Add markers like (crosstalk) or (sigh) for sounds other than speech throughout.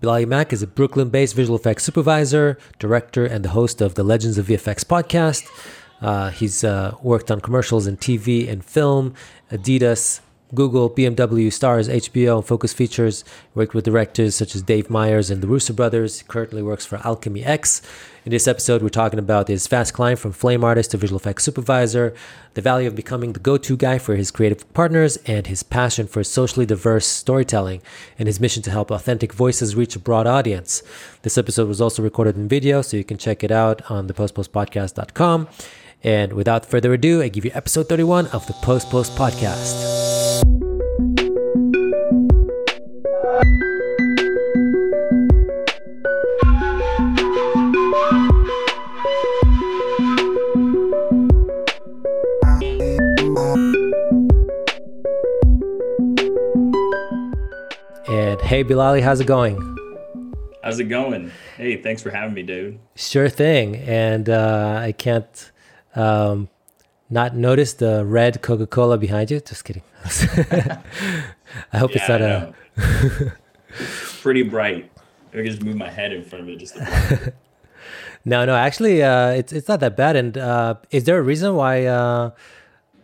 Bilali Mack is a Brooklyn based visual effects supervisor, director, and the host of the Legends of VFX podcast. Uh, he's uh, worked on commercials in TV and film, Adidas, Google, BMW, Starz, HBO, and Focus Features. Worked with directors such as Dave Meyers and the Russo brothers. Currently works for Alchemy X. In this episode, we're talking about his fast climb from flame artist to visual effects supervisor, the value of becoming the go-to guy for his creative partners, and his passion for socially diverse storytelling, and his mission to help authentic voices reach a broad audience. This episode was also recorded in video, so you can check it out on the postpostpodcast.com. And without further ado, I give you episode 31 of the Post Post Podcast. And hey, Bilali, how's it going? How's it going? Hey, thanks for having me, dude. Sure thing. And uh, I can't um, not notice the red Coca Cola behind you. Just kidding. (laughs) I hope it's not a. (laughs) Pretty bright. I can just move my head in front of it just. (laughs) No, no. Actually, uh, it's it's not that bad. And uh, is there a reason why uh,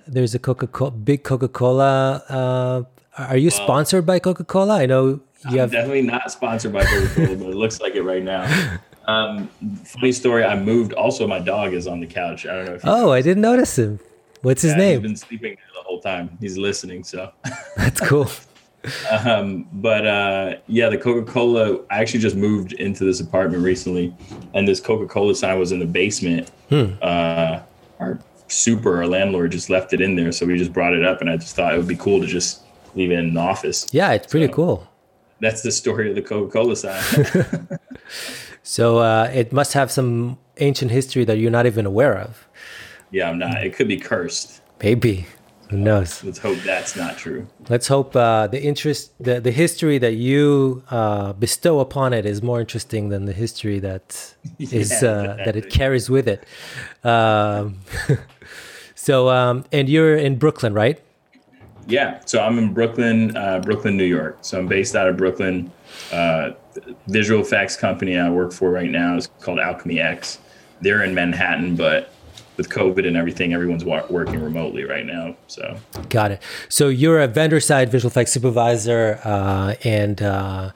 there's a Coca Cola, big Coca Cola? Uh, are you sponsored by Coca Cola? I know you I'm have. definitely not sponsored by Coca-Cola, but it looks like it right now. (laughs) Um, funny story, I moved. Also, my dog is on the couch. I don't know Oh, I didn't notice him. What's his yeah, He's name? been sleeping the whole time. He's listening, so. That's cool. Um, but uh, yeah, the Coca Cola. I actually just moved into this apartment recently, and this Coca Cola sign was in the basement. Hmm. Uh, our super, our landlord, just left it in there, so we just brought it up, and I just thought it would be cool to just leave it in the office. Yeah, it's pretty So- cool. That's the story of the Coca Cola sign. (laughs) So uh, it must have some ancient history that you're not even aware of. yeah, I'm not. It could be cursed. Maybe. Who knows? Let's hope that's not true. Let's hope uh, the interest, the, the history that you uh, bestow upon it is more interesting than the history that (laughs) is Yeah, uh, that it carries with it. Um, (laughs) so, um, and you're in Brooklyn, right? Yeah, so I'm in Brooklyn, uh, Brooklyn, New York. So I'm based out of Brooklyn. Uh, visual effects company I work for right now is called Alchemy X. They're in Manhattan, but with COVID and everything, everyone's wa- working remotely right now. So Got it. So you're a vendor side visual effects supervisor, uh, and uh,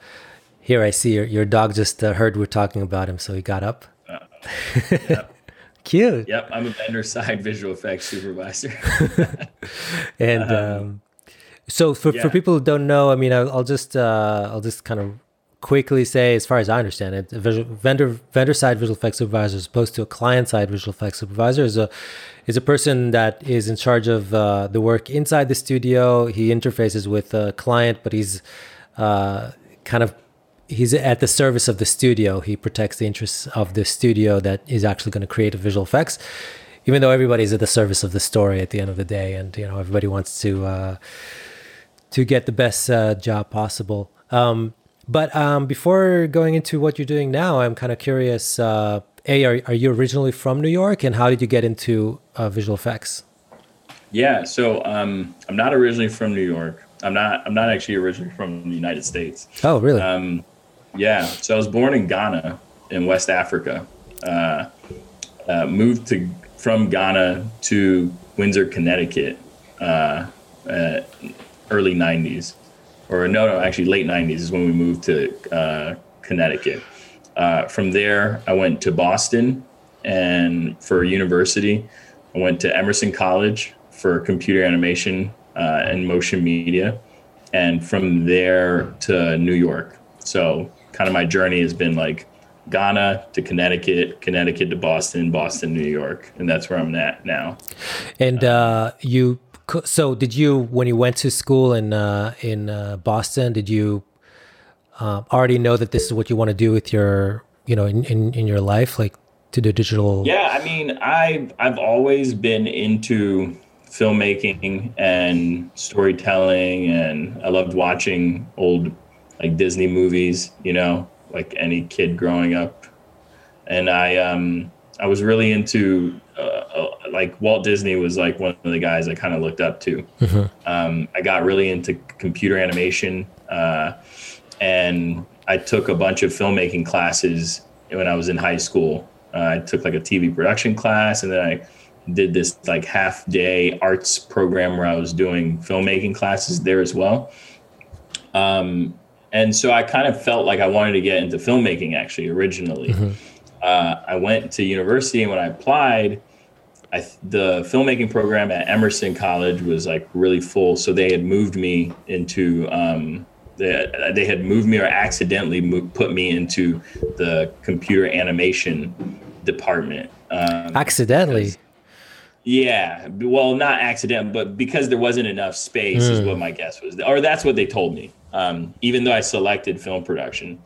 here I see your, your dog just uh, heard we're talking about him, so he got up. (laughs) Cute. yep, I'm a vendor side (laughs) visual effects supervisor. (laughs) And um, so for, for people who don't know, I mean, I'll, I'll just uh, I'll just kind of quickly say, as far as I understand it, a visual, vendor vendor side visual effects supervisor, as opposed to a client side visual effects supervisor, is a is a person that is in charge of uh, the work inside the studio. He interfaces with a client, but he's uh, kind of he's at the service of the studio. He protects the interests of the studio that is actually going to create visual effects, even though everybody's at the service of the story at the end of the day, and you know everybody wants to uh, to get the best uh, job possible. Um, but um, before going into what you're doing now, I'm kind of curious. Uh, a, are, are you originally from New York, and how did you get into uh, visual effects? yeah, so um, I'm not originally from New York. I'm not. I'm not actually originally from the United States. Oh, really? Um, yeah, so I was born in Ghana in West Africa. Uh, uh, moved to from Ghana to Windsor, Connecticut, uh, uh, early '90s, or no, no, actually late '90s is when we moved to uh, Connecticut. Uh, from there, I went to Boston, and for university, I went to Emerson College for computer animation uh, and motion media, and from there to New York. So, kind of my journey has been like Ghana to Connecticut, Connecticut to Boston, Boston, New York, and that's where I'm at now. And uh, you, so did you when you went to school in uh, in uh, Boston? Did you uh, already know that this is what you want to do with your, you know, in, in, in your life, like to do digital? Yeah, I mean, I've I've always been into filmmaking and storytelling, and I loved watching old like Disney movies. You know, like any kid growing up, and I um I was really into uh, uh, like Walt Disney was like one of the guys I kind of looked up to. Um, I got really into computer animation, uh, and I took a bunch of filmmaking classes when I was in high school. Uh, I took like a TV production class, and then I did this like half day arts program where I was doing filmmaking classes there as well. Um, and so I kind of felt like I wanted to get into filmmaking actually originally. Mm-hmm. Uh, I went to university, and when I applied, I, the filmmaking program at Emerson College was like really full, so they had moved me into um, they, they had moved me or accidentally moved, put me into the computer animation department. Um, accidentally. Yeah, well, not accident, but because there wasn't enough space, mm. is what hmm. my guess was, or that's what they told me. Um, even though I selected film production,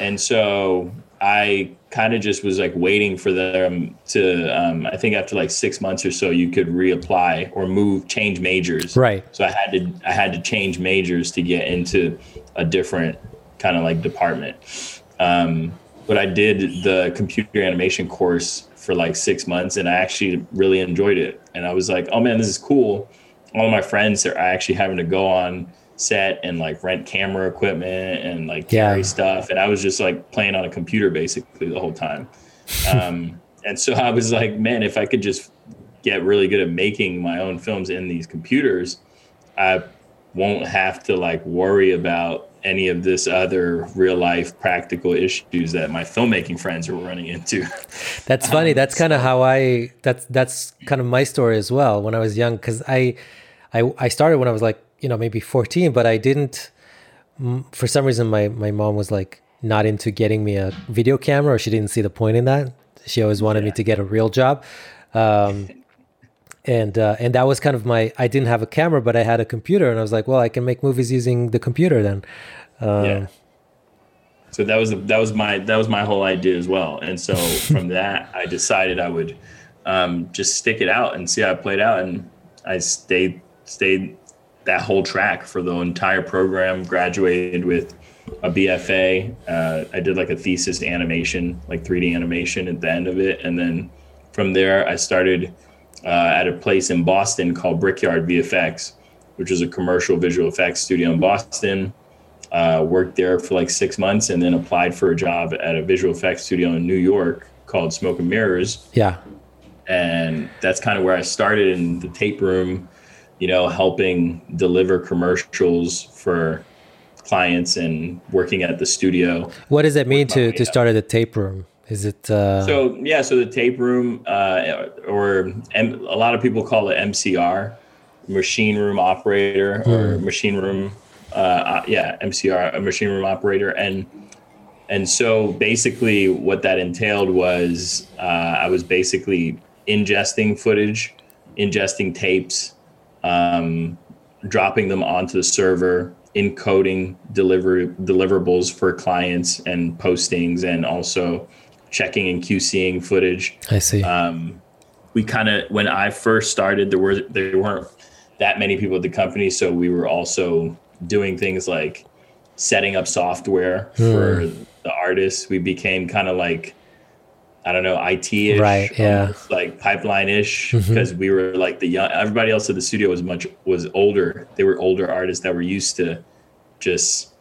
and so I kind of just was like waiting for them to. Um, I think after like six months or so, you could reapply or move, change majors. Right. So I had to I had to change majors to get into a different kind of like department. Um, but I did the computer animation course for like six months, and I actually really enjoyed it. And I was like, oh man, this is cool. All of my friends are actually having to go on set and like rent camera equipment and like carry yeah. stuff. And I was just like playing on a computer basically the whole time. Um, (laughs) and so I was like, man, if I could just get really good at making my own films in these computers, I won't have to like worry about any of this other real life practical issues that my filmmaking friends were running into. (laughs) That's funny. Um, that's kind of how I that's that's kind of my story as well when I was young cuz I I I started when I was like you know maybe 14 but i didn't for some reason my my mom was like not into getting me a video camera or she didn't see the point in that. She always wanted yeah. me to get a real job. Um, (laughs) and uh, and that was kind of my i didn't have a camera but i had a computer and i was like well i can make movies using the computer then. Um, yeah. So that was that was my that was my whole idea as well. And so (laughs) from that i decided i would um, just stick it out and see how it played out and i stayed stayed that whole track for the entire program. Graduated with a BFA. Uh, I did like a thesis animation, like 3D animation at the end of it, and then from there I started uh, at a place in Boston called Brickyard VFX, which is a commercial visual effects studio in Boston. Uh, worked there for like six months, and then applied for a job at a visual effects studio in New York called Smoke and Mirrors. Yeah, and that's kind of where I started in the tape room you know, helping deliver commercials for clients and working at the studio. What does that mean to, to start at the tape room? Is it uh... so? Yeah, so the tape room, uh, or M- a lot of people call it MCR, machine room operator, or hmm. machine room, uh, uh yeah, MCR, a machine room operator, and and so basically what that entailed was uh, I was basically ingesting footage, ingesting tapes, um, dropping them onto the server, encoding deliver deliverables for clients and postings, and also checking and QCing footage. I see. Um, we kind of when I first started, there were there weren't that many people at the company, so we were also doing things like setting up software mm. for the artists. We became kind of like I don't know, IT ish, right? Yeah, like pipeline ish, because mm-hmm. we were like the young. Everybody else at the studio was much was older. They were older artists that were used to just,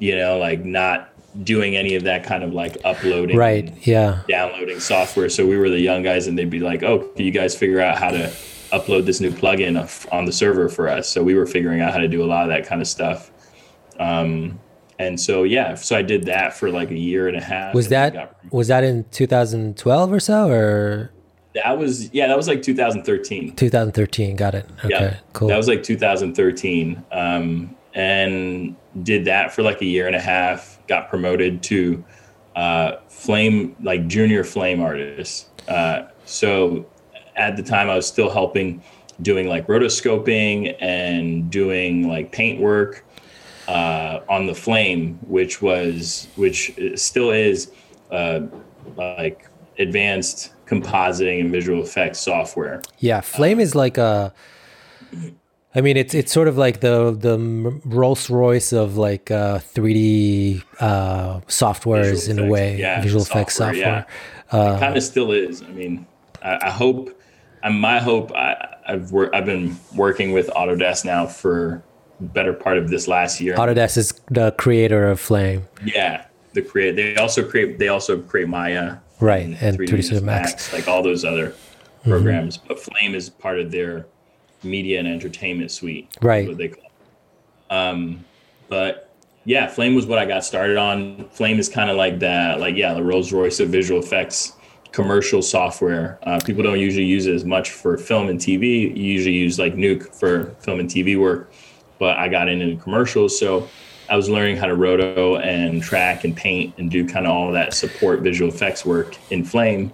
you know, like not doing any of that kind of like uploading, right? Yeah, downloading software. So we were the young guys, and they'd be like, "Oh, can you guys figure out how to upload this new plugin on the server for us?" So we were figuring out how to do a lot of that kind of stuff. Um, and so yeah so i did that for like a year and a half was that was that in 2012 or so or? That was yeah that was like 2013 2013 got it. Okay yeah, cool. That was like 2013 um, and did that for like a year and a half got promoted to uh, flame like junior flame artist. Uh, so at the time i was still helping doing like rotoscoping and doing like paint work uh, on the Flame, which was which still is uh, like advanced compositing and visual effects software. Yeah, Flame is like a. I mean, it's it's sort of like the the Rolls Royce of like uh, 3D uh, softwares in a way, yeah, visual software, effects software. Yeah. Uh, kind of still is. I mean, I, I hope. And my hope. I, I've wor- I've been working with Autodesk now for better part of this last year. Autodesk is the creator of Flame. Yeah, the create. They also create. They also create Maya. Right, and 3ds Max, like all those other programs. Mm-hmm. But Flame is part of their media and entertainment suite. Right. What they call. It. Um, but yeah, Flame was what I got started on. Flame is kind of like that, like yeah, the Rolls Royce of visual effects commercial software. Uh, people don't usually use it as much for film and TV. You usually use like Nuke for film and TV work, but I got into commercials, so I was learning how to roto and track and paint and do kind of all that support visual effects work in Flame.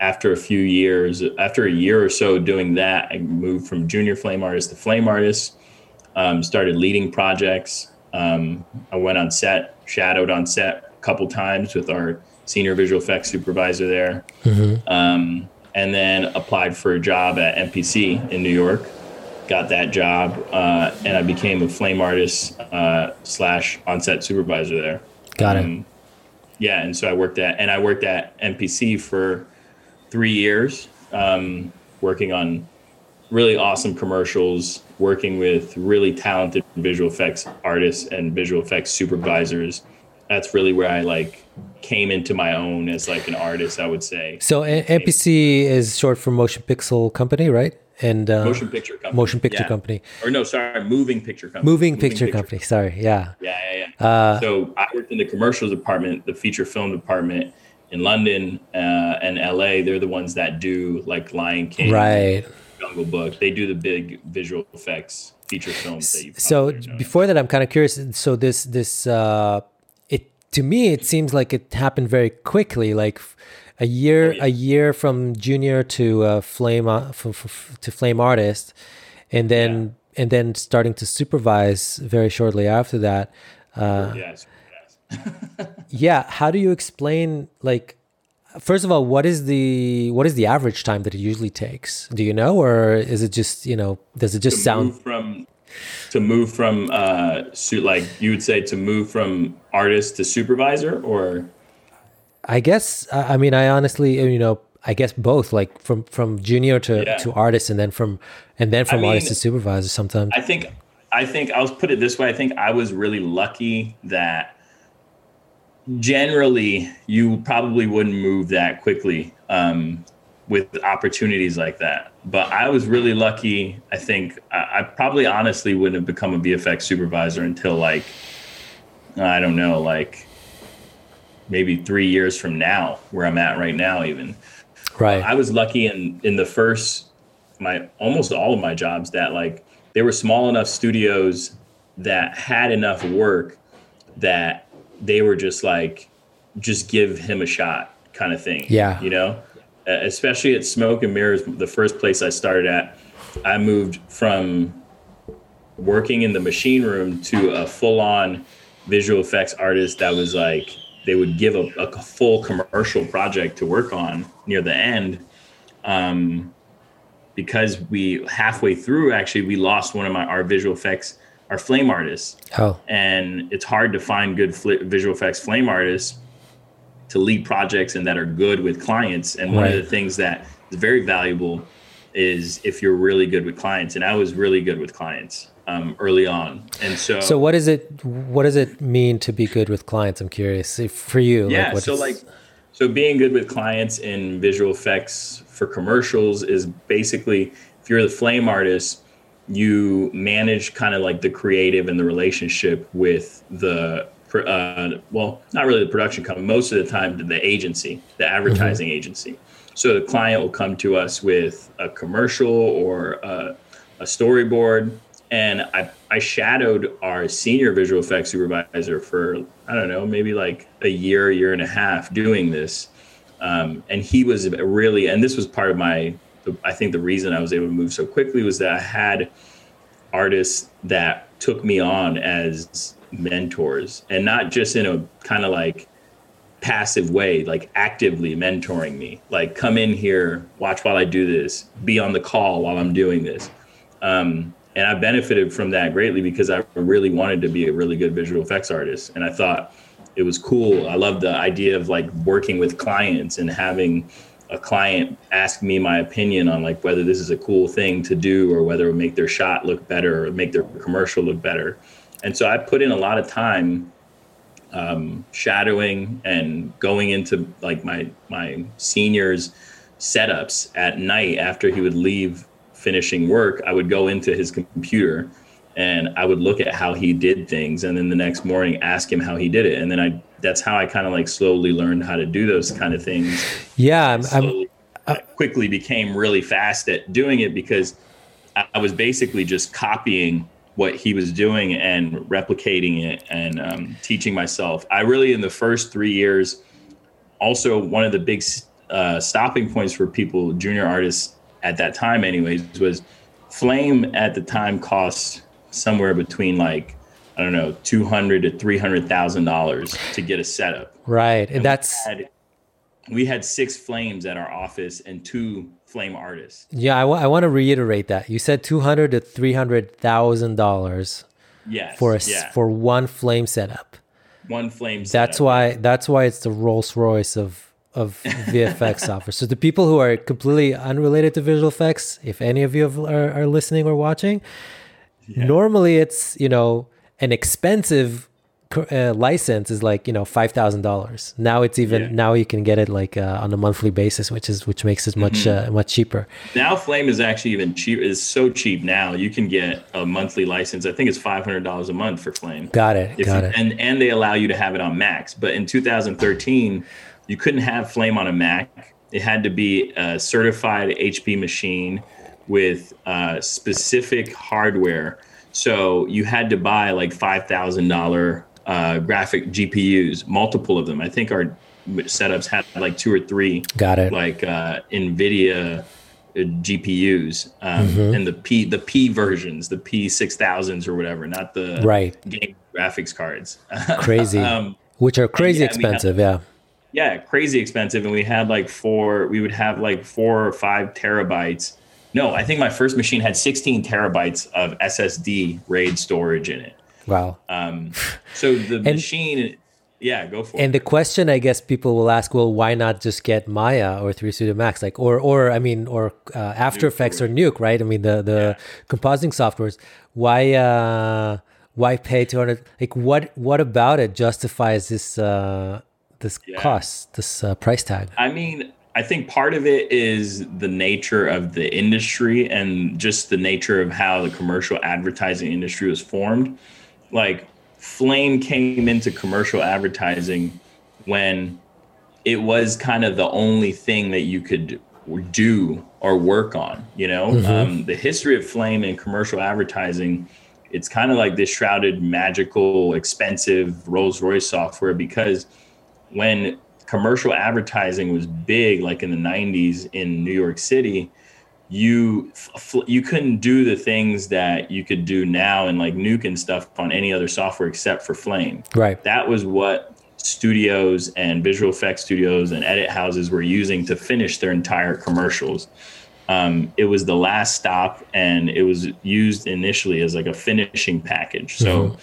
After a few years, after a year or so doing that, I moved from junior flame artist to flame artist. Um, started leading projects. Um, I went on set, shadowed on set a couple times with our senior visual effects supervisor there, mm-hmm. um, and then applied for a job at MPC in New York. Got that job, uh, and I became a flame artist uh, slash on-set supervisor there. Got it. Um, yeah, and so I worked at and I worked at MPC for three years, um, working on really awesome commercials, working with really talented visual effects artists and visual effects supervisors. That's really where I like came into my own as like an artist, I would say. So MPC is short for Motion Pixel Company, right? And uh, motion picture company. Motion picture yeah. company. Or no, sorry, moving picture company. Moving, moving picture, picture, company. Sorry, yeah. Yeah, yeah, yeah. Uh, so I worked in the commercials department, the feature film department in London uh, and LA. They're the ones that do like Lion King, right? Jungle Book. They do the big visual effects feature films that you. So before that, I'm kind of curious. So this this uh, it to me it seems like it happened very quickly like a year oh, yeah. a year from junior to uh, flame uh, f- f- to flame artist and then yeah. and then starting to supervise very shortly after that uh, yes, yes. (laughs) yeah how do you explain like first of all what is the what is the average time that it usually takes do you know or is it just you know does it just to sound from to move from uh suit like you would say to move from artist to supervisor or i guess i mean i honestly you know i guess both like from from junior to yeah. to artist and then from and then from I mean, artist to supervisor sometimes i think i think i'll put it this way i think i was really lucky that generally you probably wouldn't move that quickly um with opportunities like that. But I was really lucky. I think I, I, probably honestly wouldn't have become a VFX supervisor until like, I don't know, like maybe three years from now, where I'm at right now, even. Right. I was lucky in in the first my almost all of my jobs that like they were small enough studios that had enough work that they were just like just give him a shot kind of thing. Yeah. You know? especially at Smoke and Mirrors, the first place I started at, I moved from working in the machine room to a full on visual effects artist that was like, they would give a, a full commercial project to work on near the end. Um, because we halfway through, actually, we lost one of my our visual effects, our flame artists. Oh. And it's hard to find good fl- visual effects flame artists to lead projects and that are good with clients. And one right. of the things that is very valuable is if you're really good with clients. And I was really good with clients um, early on. And so, so what is it? What does it mean to be good with clients? I'm curious if, for you. Yeah. Like so like, so being good with clients in visual effects for commercials is basically if you're the flame artist, you manage kind of like the creative and the relationship with the uh, well, not really the production company. Most of the time, the agency, the advertising mm-hmm. agency. So the client will come to us with a commercial or a, a storyboard, and I, I shadowed our senior visual effects supervisor for I don't know maybe like a year, year and a half doing this, um, and he was really and this was part of my I think the reason I was able to move so quickly was that I had artists that took me on as mentors and not just in a kind of like passive way, like actively mentoring me. Like, come in here, watch while I do this, be on the call while I'm doing this. Um, and I benefited from that greatly because I really wanted to be a really good visual effects artist. And I thought it was cool. I love the idea of like working with clients and having a client ask me my opinion on like whether this is a cool thing to do or whether it would make their shot look better or make their commercial look better. And so I put in a lot of time um, shadowing and going into like my my seniors setups at night after he would leave finishing work i would go into his computer and i would look at how he did things and then the next morning ask him how he did it and then i that's how i kind of like slowly learned how to do those kind of things yeah i'm, I'm I quickly became really fast at doing it because I was basically just copying what he was doing and replicating it and um, teaching myself. I really, in the first three years, also one of the big uh, stopping points for people, junior artists at that time, anyways, was Flame at the time cost somewhere between like I don't know, two hundred to three hundred thousand dollars to get a setup. Right, and, and that's we had, we had six flames at our office and two flame artists. Yeah, I, w- I want to reiterate that you said two hundred to three hundred thousand dollars. Yes. For a yeah. for one flame setup. One flame. That's setup. why. That's why it's the Rolls Royce of of VFX (laughs) software. So the people who are completely unrelated to visual effects, if any of you are, are listening or watching, yeah. normally it's you know an expensive uh, license is like you know five thousand dollars. Now it's even yeah. now you can get it like uh, on a monthly basis, which is which makes it much mm-hmm. uh, much cheaper. Now Flame is actually even cheap. is so cheap now. You can get a monthly license. I think it's five hundred dollars a month for Flame. Got it. If got you, it. And and they allow you to have it on Macs. But in 2013, you couldn't have Flame on a Mac. It had to be a certified HP machine with uh, specific hardware. So you had to buy like five thousand dollar uh, graphic GPUs, multiple of them. I think our setups had like two or three. Got it. Like uh, NVIDIA uh, GPUs um, mm-hmm. and the P the P versions, the P six thousands or whatever, not the right game graphics cards. (laughs) Crazy, um, which are crazy yeah, expensive. Had, yeah, yeah, crazy expensive. And we had like four. We would have like four or five terabytes. No, I think my first machine had 16 terabytes of SSD RAID storage in it. Wow. Um, so the (laughs) and, machine, yeah, go for and it. And the question I guess people will ask, well, why not just get Maya or 3 Studio Max, like, or, or I mean, or uh, After Nuke Effects or Nuke, right? I mean, the the yeah. compositing softwares. Why uh, why pay 200? Like, what what about it justifies this uh, this yeah. cost, this uh, price tag? I mean. I think part of it is the nature of the industry and just the nature of how the commercial advertising industry was formed like Flame came into commercial advertising when it was kind of the only thing that you could do or work on. You know, mm-hmm. um, the history of Flame and commercial advertising, it's kind of like this shrouded, magical, expensive Rolls Royce software because when commercial advertising was big, like in the 90s in New York City, you you couldn't do the things that you could do now and like nuke and stuff on any other software except for flame. Right. That was what studios and visual effects studios and edit houses were using to finish their entire commercials. Um, it was the last stop and it was used initially as like a finishing package. So mm-hmm.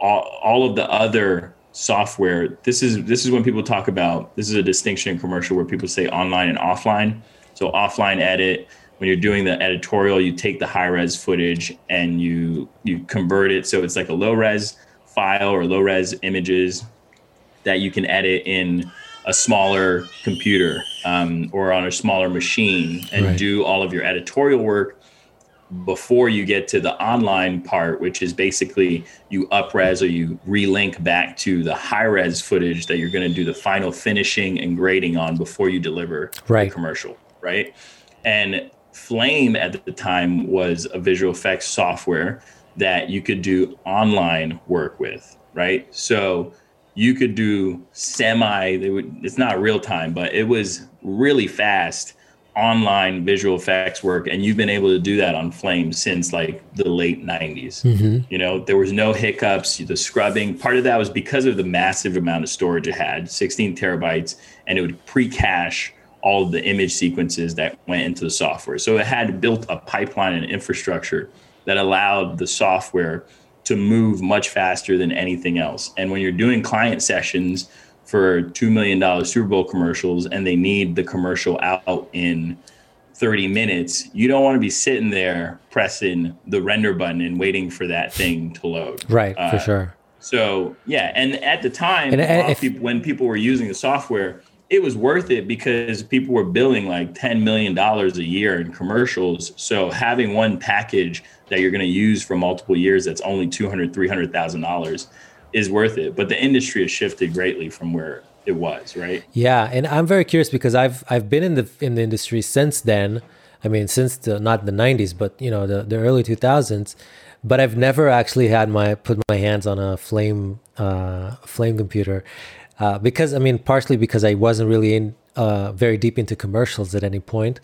all, all of the other software this is this is when people talk about this is a distinction in commercial where people say online and offline. So offline edit, when you're doing the editorial, you take the high res footage and you you convert it. So it's like a low res file or low res images that you can edit in a smaller computer um, or on a smaller machine and right. do all of your editorial work before you get to the online part, which is basically you upres or you relink back to the high res footage that you're going to do the final finishing and grading on before you deliver right. the commercial right? And Flame at the time was a visual effects software that you could do online work with, right? So you could do semi, would, it's not real time, but it was really fast online visual effects work and you've been able to do that on flame since like the late 90s mm-hmm. you know there was no hiccups the scrubbing part of that was because of the massive amount of storage it had 16 terabytes and it would pre-cache all of the image sequences that went into the software. So it had built a pipeline and infrastructure that allowed the software to move much faster than anything else. And when you're doing client sessions for $2 million Super Bowl commercials and they need the commercial out in 30 minutes, you don't want to be sitting there pressing the render button and waiting for that thing to load. Right, uh, for sure. So, yeah. And at the time, if, people, when people were using the software, it was worth it because people were billing like $10 million a year in commercials. So having one package that you're going to use for multiple years that's only $200,000, $300,000 is worth it. But the industry has shifted greatly from where it was, right? Yeah, and I'm very curious because I've I've been in the in the industry since then. I mean, since the not the 90s, but you know, the, the early 2000s. But I've never actually had my put my hands on a flame uh, flame computer. Uh, because I mean, partially because I wasn't really in uh, very deep into commercials at any point,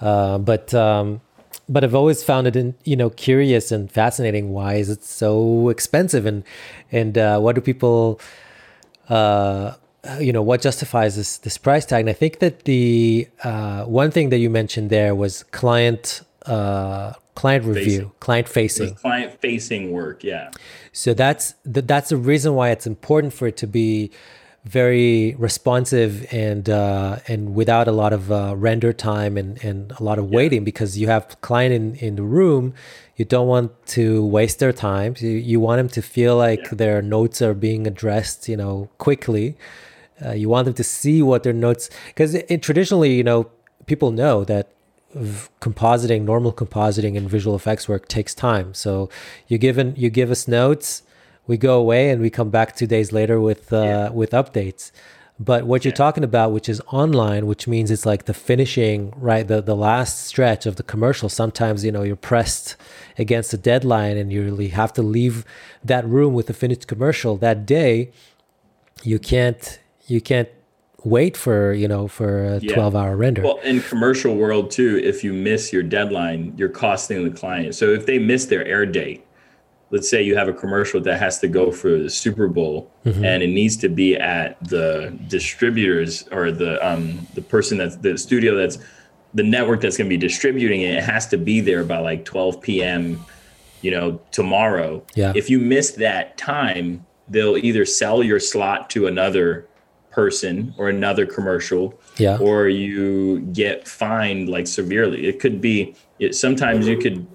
uh, but um, but I've always found it in, you know curious and fascinating. Why is it so expensive, and and uh, what do people, uh, you know, what justifies this this price tag? And I think that the uh, one thing that you mentioned there was client uh, client review, facing. client facing, client facing work. Yeah. So that's that's the reason why it's important for it to be very responsive and uh, and without a lot of uh, render time and, and a lot of waiting because you have client in, in the room. You don't want to waste their time. You, you want them to feel like yeah. their notes are being addressed you know quickly. Uh, you want them to see what their notes because traditionally you know people know that compositing normal compositing and visual effects work takes time. So you given you give us notes we go away and we come back two days later with uh, yeah. with updates. But what you're talking about, which is online, which means it's like the finishing, right? The the last stretch of the commercial. Sometimes you know you're pressed against a deadline and you really have to leave that room with a finished commercial that day. You can't you can't wait for you know for a yeah. 12 hour render well in commercial world too if you miss your deadline you're costing the client so if they miss their air date let's say you have a commercial that has to go for the Super Bowl mm-hmm. and it needs to be at the distributors or the um, the person that's the studio that's the network that's going to be distributing it, it has to be there by like 12 p.m. you know tomorrow. Yeah. If you miss that time, they'll either sell your slot to another person or another commercial yeah. or you get fined like severely. It could be it, sometimes you could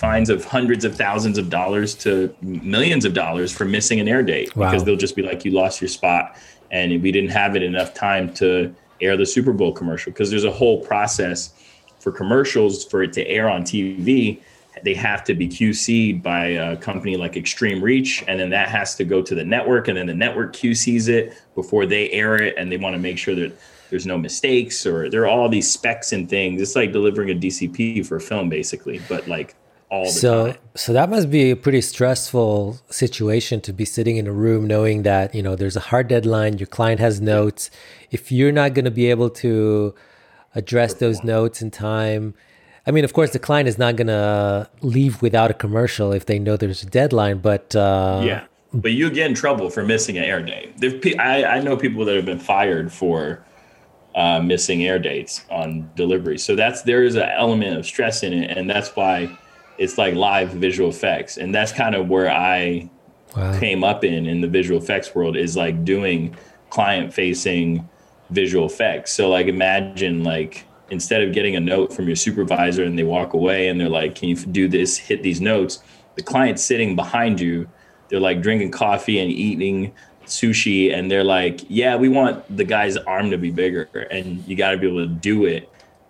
fines of hundreds of thousands of dollars to millions of dollars for missing an air date wow. because they'll just be like, you lost your spot and we didn't have it enough time to air the Super Bowl commercial because there's a whole process for commercials for it to air on TV. They have to be QC'd by a company like Extreme Reach, and then that has to go to the network, and then the network QCs it before they air it, and they want to make sure that there's no mistakes or there are all these specs and things. It's like delivering a DCP for a film, basically, but like all the so, time. So that must be a pretty stressful situation to be sitting in a room knowing that, you know, there's a hard deadline, your client has notes. If you're not going to be able to address those notes in time, I mean, of course, the client is not going to leave without a commercial if they know there's a deadline, but uh, yeah, but you get in trouble for missing an air date. I, I know people that have been fired for uh, missing air dates on delivery. So that's there is an element of stress in it, and that's why it's like live visual effects. And that's kind of where i wow. came up in in the visual effects world is like doing client facing visual effects. So like imagine like instead of getting a note from your supervisor and they walk away and they're like can you do this hit these notes? The client's sitting behind you. They're like drinking coffee and eating sushi and they're like yeah we want the guy's arm to be bigger and you got to be able to do it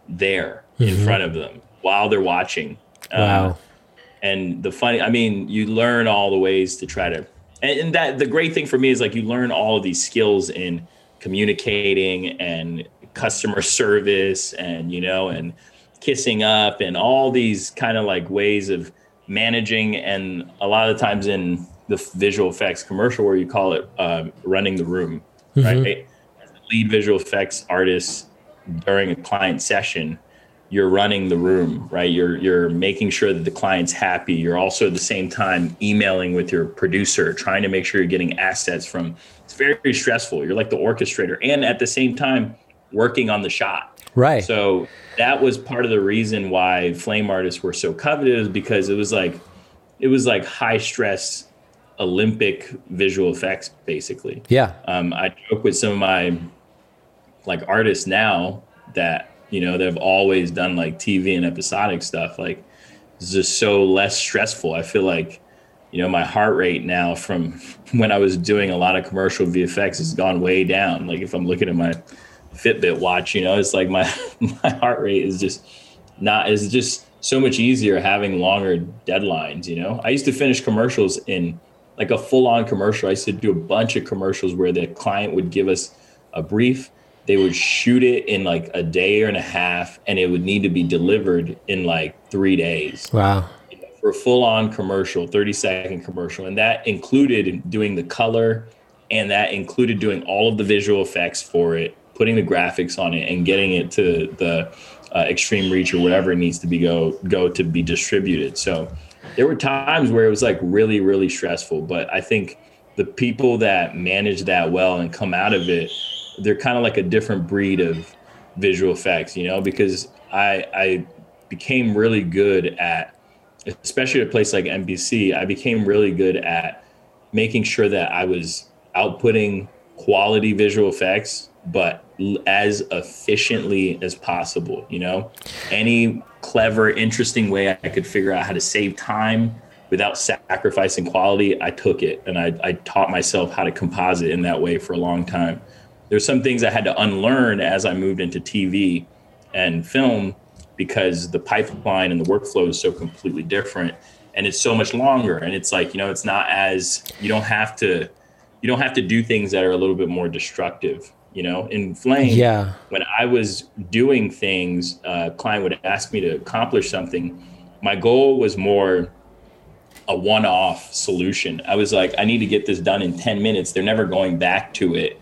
there mm-hmm. in front of them while they're watching Wow. Uh, and the funny, I mean, you learn all the ways to try to, and, and that the great thing for me is like you learn all of these skills in communicating and customer (laughs) service and, you know, and kissing up and all these kind of like ways of managing. And a lot of times in the visual effects commercial where you call it uh, running the room, mm-hmm. right? As lead visual effects artist during a client session, you're running the room, right? You're you're making sure that the client's happy. You're also at the same time emailing with your producer, trying to make sure you're getting assets from. It's very stressful. You're like the orchestrator, and at the same time working on the shot. Right. So that was part of the reason why flame artists were so coveted, is because it was like it was like high stress Olympic visual effects, basically. Yeah. Um, I joke with some of my like artists now that you know they've always done like TV and episodic stuff. Like it's just so less stressful. I feel like you know my heart rate now from (laughs) when I was doing a lot of commercial VFX has gone way down. Like if I'm looking at my Fitbit watch, you know, it's like my (laughs) my heart rate is just not is just so much easier having longer deadlines. You know, I used to finish commercials in like a full on commercial. I used to do a bunch of commercials where the client would give us a brief. They would shoot it in like a day or and a half, and it would need to be delivered in like three days. Wow. For a full on commercial, 30 second commercial. And that included doing the color and that included doing all of the visual effects for it, putting the graphics on it, and getting it to the uh, extreme reach or whatever it needs to be go go to be distributed. So there were times where it was like really really stressful, but I think the people that manage that well and come out of it, they're kind of like a different breed of visual effects, you know, because I I became really good at especially at a place like MPC, I became really good at making sure that I was outputting quality visual effects but as efficiently as possible. You know, any clever, interesting way I could figure out how to save time without sacrificing quality, I took it and I, I taught myself how to composite in that way for a long time. There's some things I had to unlearn as I moved into TV and film because the pipeline and the workflow is so completely different and it's so much longer and it's like you know it's not as you don't have to you don't have to do things that are a little bit more destructive you know? In flame yeah. when i was doing things uh, client would ask me to accomplish something my goal was more a one-off solution. I was like i need to get this done in 10 minutes. They're never going back to it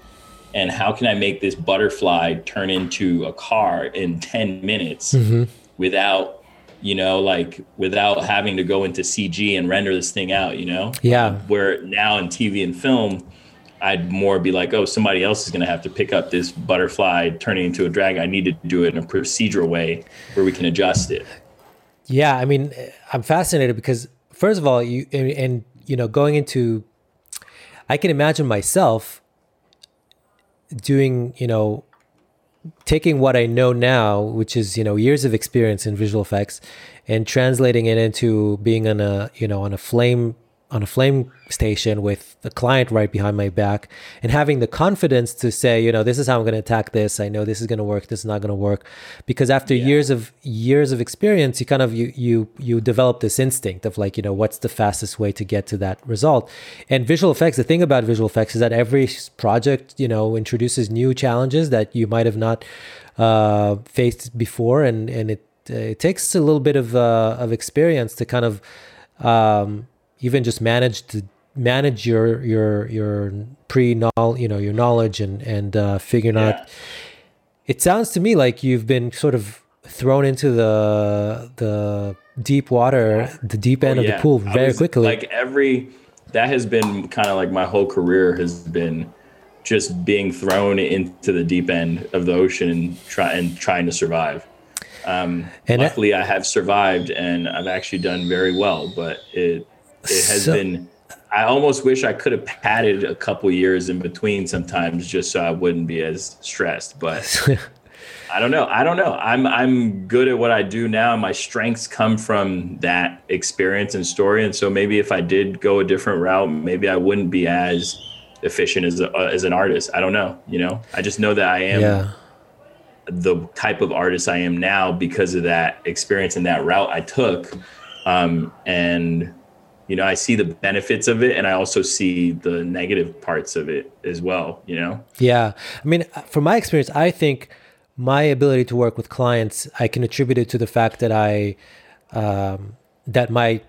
and how can i make this butterfly turn into a car in 10 minutes mm-hmm. without you know like without having to go into cg and render this thing out you know yeah where now in tv and film I'd more be like, oh, somebody else is going to have to pick up this butterfly, turning into a dragon. I need to do it in a procedural way where we can adjust it. Yeah, I mean, I'm fascinated because first of all, you and, and you know, going into, I can imagine myself doing, you know, taking what I know now, which is you know years of experience in visual effects, and translating it into being on a you know on a flame on a flame station with the client right behind my back and having the confidence to say you know this is how i'm going to attack this. I know this is going to work. This is not going to work. Because after yeah. years of years of experience you kind of you you you develop this instinct of like you know what's the fastest way to get to that result? And visual effects the thing about visual effects is that every project you know introduces new challenges that you might have not uh, faced before. And and it it takes a little bit of uh, of experience to kind of um, even just manage to manage your your your pre knowledge you know your knowledge and and uh, figuring yeah. out it sounds to me like you've been sort of thrown into the the deep water the deep end oh, yeah. of the pool very quickly like every that has been kind of like my whole career has been just being thrown into the deep end of the ocean and try and trying to survive um, and luckily that, I have survived and I've actually done very well but it it has so, been I almost wish I could have padded a couple years in between sometimes just so I wouldn't be as stressed. But (laughs) I don't know. I don't know. I'm I'm good at what I do now. My strengths come from that experience and story. And so maybe if I did go a different route, maybe I wouldn't be as efficient as a, as an artist. I don't know. You know, I just know that I am yeah. the type of artist I am now because of that experience and that route I took. Um, and you know, I see the benefits of it and I also see the negative parts of it as well, you know? Yeah. I mean, from my experience, I think my ability to work with clients, I can attribute it to the fact that I, um, that my,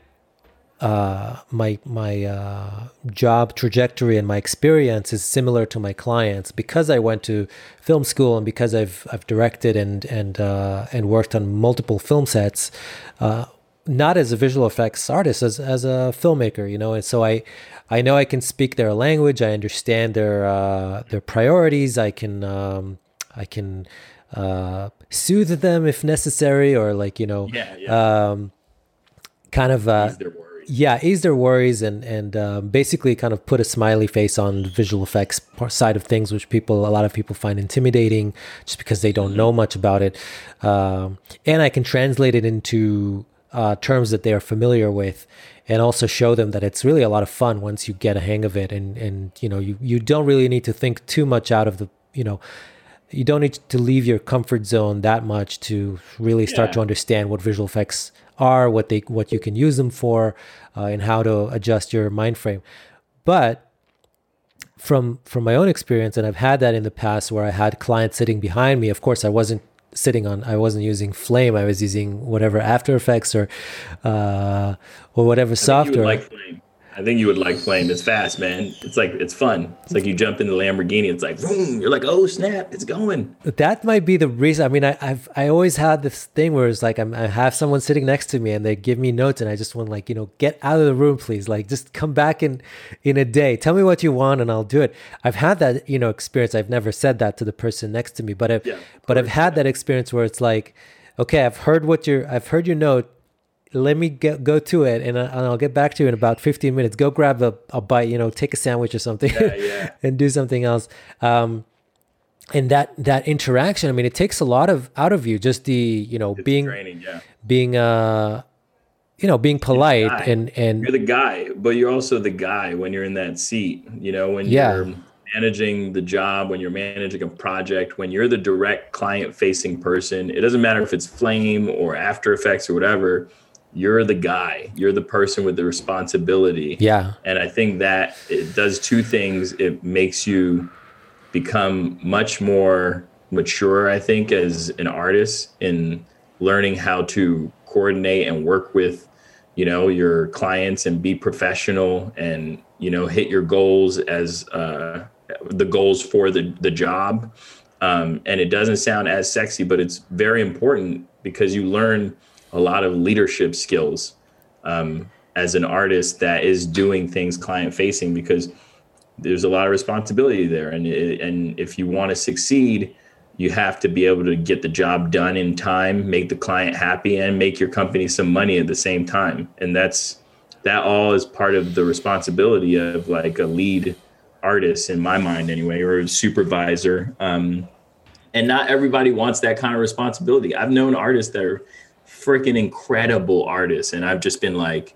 uh, my, my, uh, job trajectory and my experience is similar to my clients because I went to film school and because I've, I've directed and, and, uh, and worked on multiple film sets, uh, not as a visual effects artist as as a filmmaker you know and so i i know i can speak their language i understand their uh, their priorities i can um, i can uh, soothe them if necessary or like you know yeah, yeah. Um, kind of uh, yeah, ease their worries and and um, basically kind of put a smiley face on the visual effects side of things, which people a lot of people find intimidating just because they don't know much about it. Um, and I can translate it into uh, terms that they are familiar with, and also show them that it's really a lot of fun once you get a hang of it, and and you know you you don't really need to think too much out of the you know you don't need to leave your comfort zone that much to really start yeah. to understand what visual effects are, what they what you can use them for, uh, and how to adjust your mind frame. But from from my own experience, and I've had that in the past where I had clients sitting behind me. Of course, I wasn't sitting on I wasn't using Flame. I was using whatever After Effects or uh, or whatever software. like Flame. I think you would like Flame. It's fast, man. It's like it's fun. It's like you jump in the Lamborghini. It's like boom. You're like, oh snap, it's going. That might be the reason. I mean, I, have I always had this thing where it's like I'm, i have someone sitting next to me and they give me notes and I just want like you know get out of the room, please. Like just come back in in a day. Tell me what you want and I'll do it. I've had that you know experience. I've never said that to the person next to me, but I've yeah, but I've had that experience where it's like, okay, I've heard what you're. I've heard your note let me get, go to it and, I, and I'll get back to you in about 15 minutes. Go grab a, a bite, you know, take a sandwich or something yeah, yeah. (laughs) and do something else. Um, and that, that interaction, I mean, it takes a lot of out of you, just the, you know, it's being, training, yeah. being, uh, you know, being polite and, and you're the guy, but you're also the guy when you're in that seat, you know, when yeah. you're managing the job, when you're managing a project, when you're the direct client facing person, it doesn't matter if it's flame or after effects or whatever you're the guy you're the person with the responsibility. Yeah. And i think that it does two things. It makes you become much more mature i think as an artist in learning how to coordinate and work with you know your clients and be professional and you know hit your goals as uh, the goals for the the job. Um, and it doesn't sound as sexy but it's very important because you learn a lot of leadership skills um, as an artist that is doing things client facing because there's a lot of responsibility there. And and if you want to succeed you have to be able to get the job done in time make the client happy and make your company some money at the same time. And that's that all is part of the responsibility of like a lead artist in my mind anyway or a supervisor. Um, and not everybody wants that kind of responsibility. I've known artists that are freaking incredible artists. And I've just been like,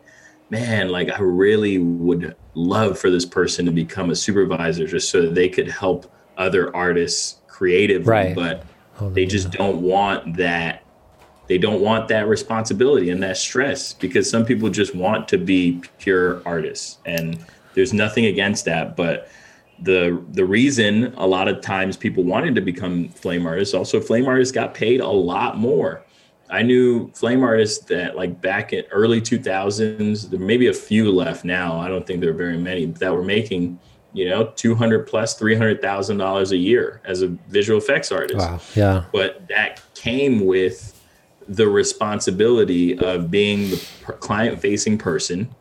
man, like I really would love for this person to become a supervisor just so that they could help other artists creatively. Right. But oh, they just don't want that. They don't want that responsibility and that stress because some people just want to be pure artists. And there's nothing against that. But the the reason a lot of times people wanted to become flame artists also flame artists got paid a lot more I knew flame artists that like back in early 2000s, there may be a few left now. I don't think there are very many that were making, you know, 200 plus $300,000 a year as a visual effects artist. Wow. Yeah. But that came with the responsibility of being the client facing person.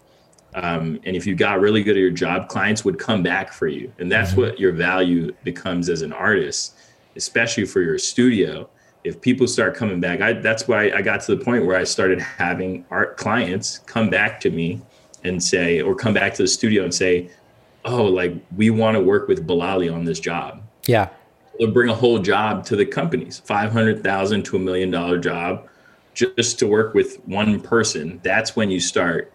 Um, and if you got really good at your job, clients would come back for you. And that's mm-hmm. what your value becomes as an artist, especially for your studio if people start coming back, I, that's why I got to the point where I started having art clients come back to me and say, or come back to the studio and say, oh, like we want to work with Bilali on this job. Yeah. They'll bring a whole job to the companies, 500,000 to a million dollar job just to work with one person. That's when you start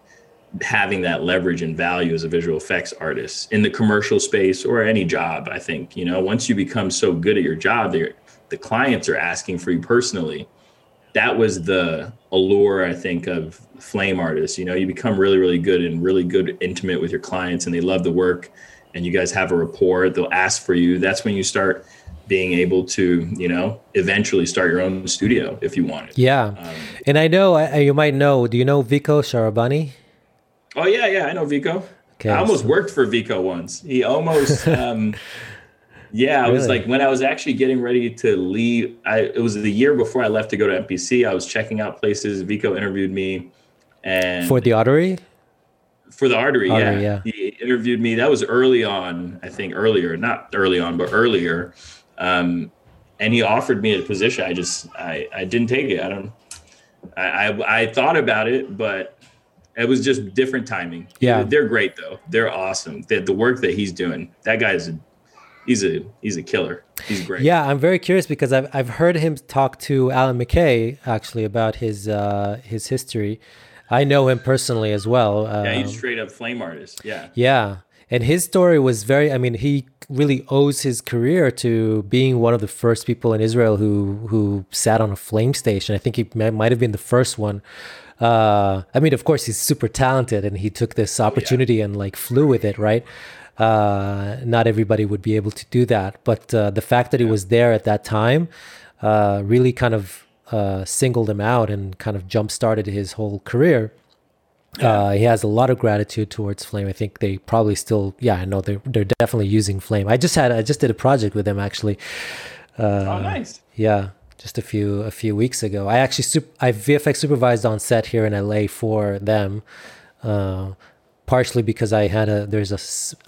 having that leverage and value as a visual effects artist in the commercial space or any job. I think, you know, once you become so good at your job, the clients are asking for you personally that was the allure i think of flame artists. You know you become really really good and really good intimate with your clients and they love the work and you guys have a rapport. They'll ask for you. That's when you start being able to you know eventually start your own studio if you want it yeah. Um, and i know I, you might know do you know vico sharabani oh yeah yeah i know vico. Okay, i almost so. worked for vico once. He almost (laughs) um yeah, I was like when I was actually getting ready to leave. I it was the year before I left to go to MPC. I was checking out places. Vico interviewed me, and for the artery. For the artery, artery yeah. yeah. He interviewed me. That was early on, I think earlier, not early on, but earlier. Um, and he offered me a position. I just I I didn't take it. I don't. I I, I thought about it, but it was just different timing. Yeah. they're great though. They're awesome. The, the work that he's doing, that guy's a, he's a he's a killer. He's great. Yeah, I'm very curious because I've I've heard him talk to Allan McKay actually about his uh, his history. I know him personally as well. yeah, he's Um, straight up flame artist. Yeah, yeah, and his story was very. I mean, he really owes his career to being one of the first people in Israel who who sat on a flame station. I think he might have been the first one. Uh, I mean, of course, he's super talented, and he took this opportunity and like flew with it, right? Uh, not everybody would be able to do that, but uh, the fact that he was there at that time uh, really kind of uh, singled him out and kind of jump started his whole career. Uh, he has a lot of gratitude towards Flame. I think they probably still, yeah, I know they're they're definitely using Flame. I just had I just did a project with them actually. oh nice. Yeah, just a few a few weeks ago. I actually sup- I VFX supervised on set here in LA for them. Uh, partially because I had a there's a,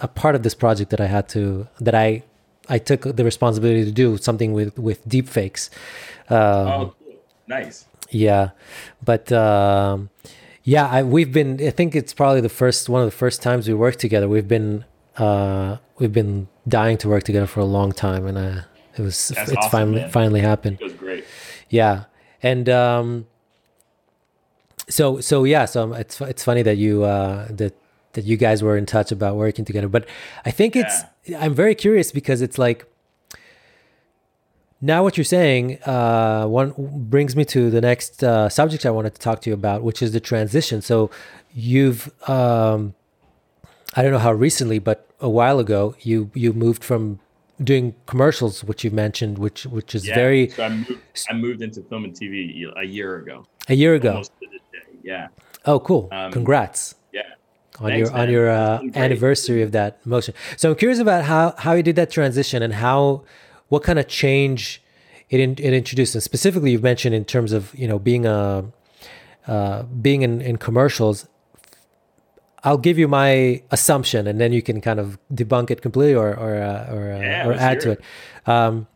a part of this project that I had to that I I took the responsibility to do something with with deep fakes. Um, oh, cool. nice. yeah, but um, yeah, I, we've been. I think it's probably the first one of the first times we worked together. We've been uh, we've been dying to work together for a long time, and uh, it was That's it's awesome, finally man. finally happened. It was great. Yeah, and um, so so yeah, so it's it's funny that you uh, that that you guys were in touch about working together. But I think it's I'm very curious because it's like now what you're saying uh, one brings me to the next uh, subject I wanted to talk to you about, which is the transition. So you've um, I don't know how recently, but a while ago you you moved from doing commercials, which you mentioned, which which is Yeah. very So I moved, I moved into film and TV a year ago. a year ago. Almost to this day. Yeah. Oh, cool! Um, Congrats Yeah. On thanks, your on your uh, anniversary of that motion. So I'm curious about how how you did that transition and how what kind of change it in, it introduced. And specifically, you've mentioned in terms of you know being a uh, being in, in commercials. I'll give you my assumption, and then you can kind of debunk it completely or or uh, or, uh, Yeah, or add to it. Um,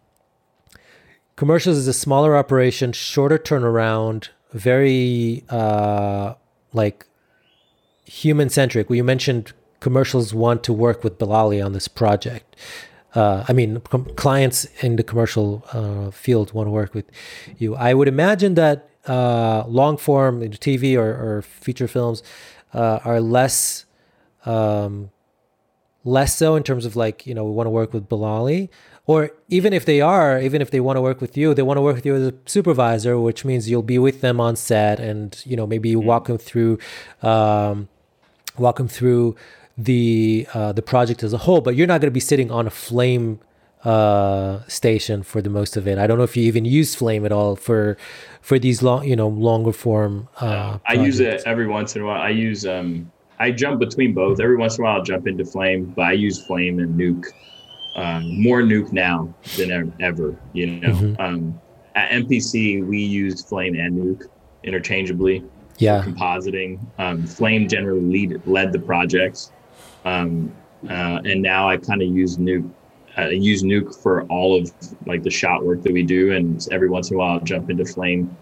commercials is a smaller operation, shorter turnaround, very uh, like human centric. Well, you mentioned commercials want to work with Bilali on this project. Uh, I mean, com- clients in the commercial uh, field want to work with you. I would imagine that uh, long form TV or, or feature films uh, are less um, less so in terms of like you know we want to work with Bilali, or even if they are, even if they want to work with you, they want to work with you as a supervisor, which means you'll be with them on set and you know maybe you walk them through, um, walk them through the uh, the project as a whole. But you're not going to be sitting on a flame uh station for the most of it i don't know if you even use flame at all for for these long you know longer form uh I use it every once in a while. I use um I jump between both. Every once in a while I'll jump into Flame, but I use Flame and Nuke. Um, more Nuke now than ever, you know. Mhm. Um, at MPC we use Flame and Nuke interchangeably. Yeah compositing. Um, Flame generally lead led the projects, um, uh, and now I kind of use Nuke. I use Nuke for all of like the shot work that we do, and every once in a while I'll jump into Flame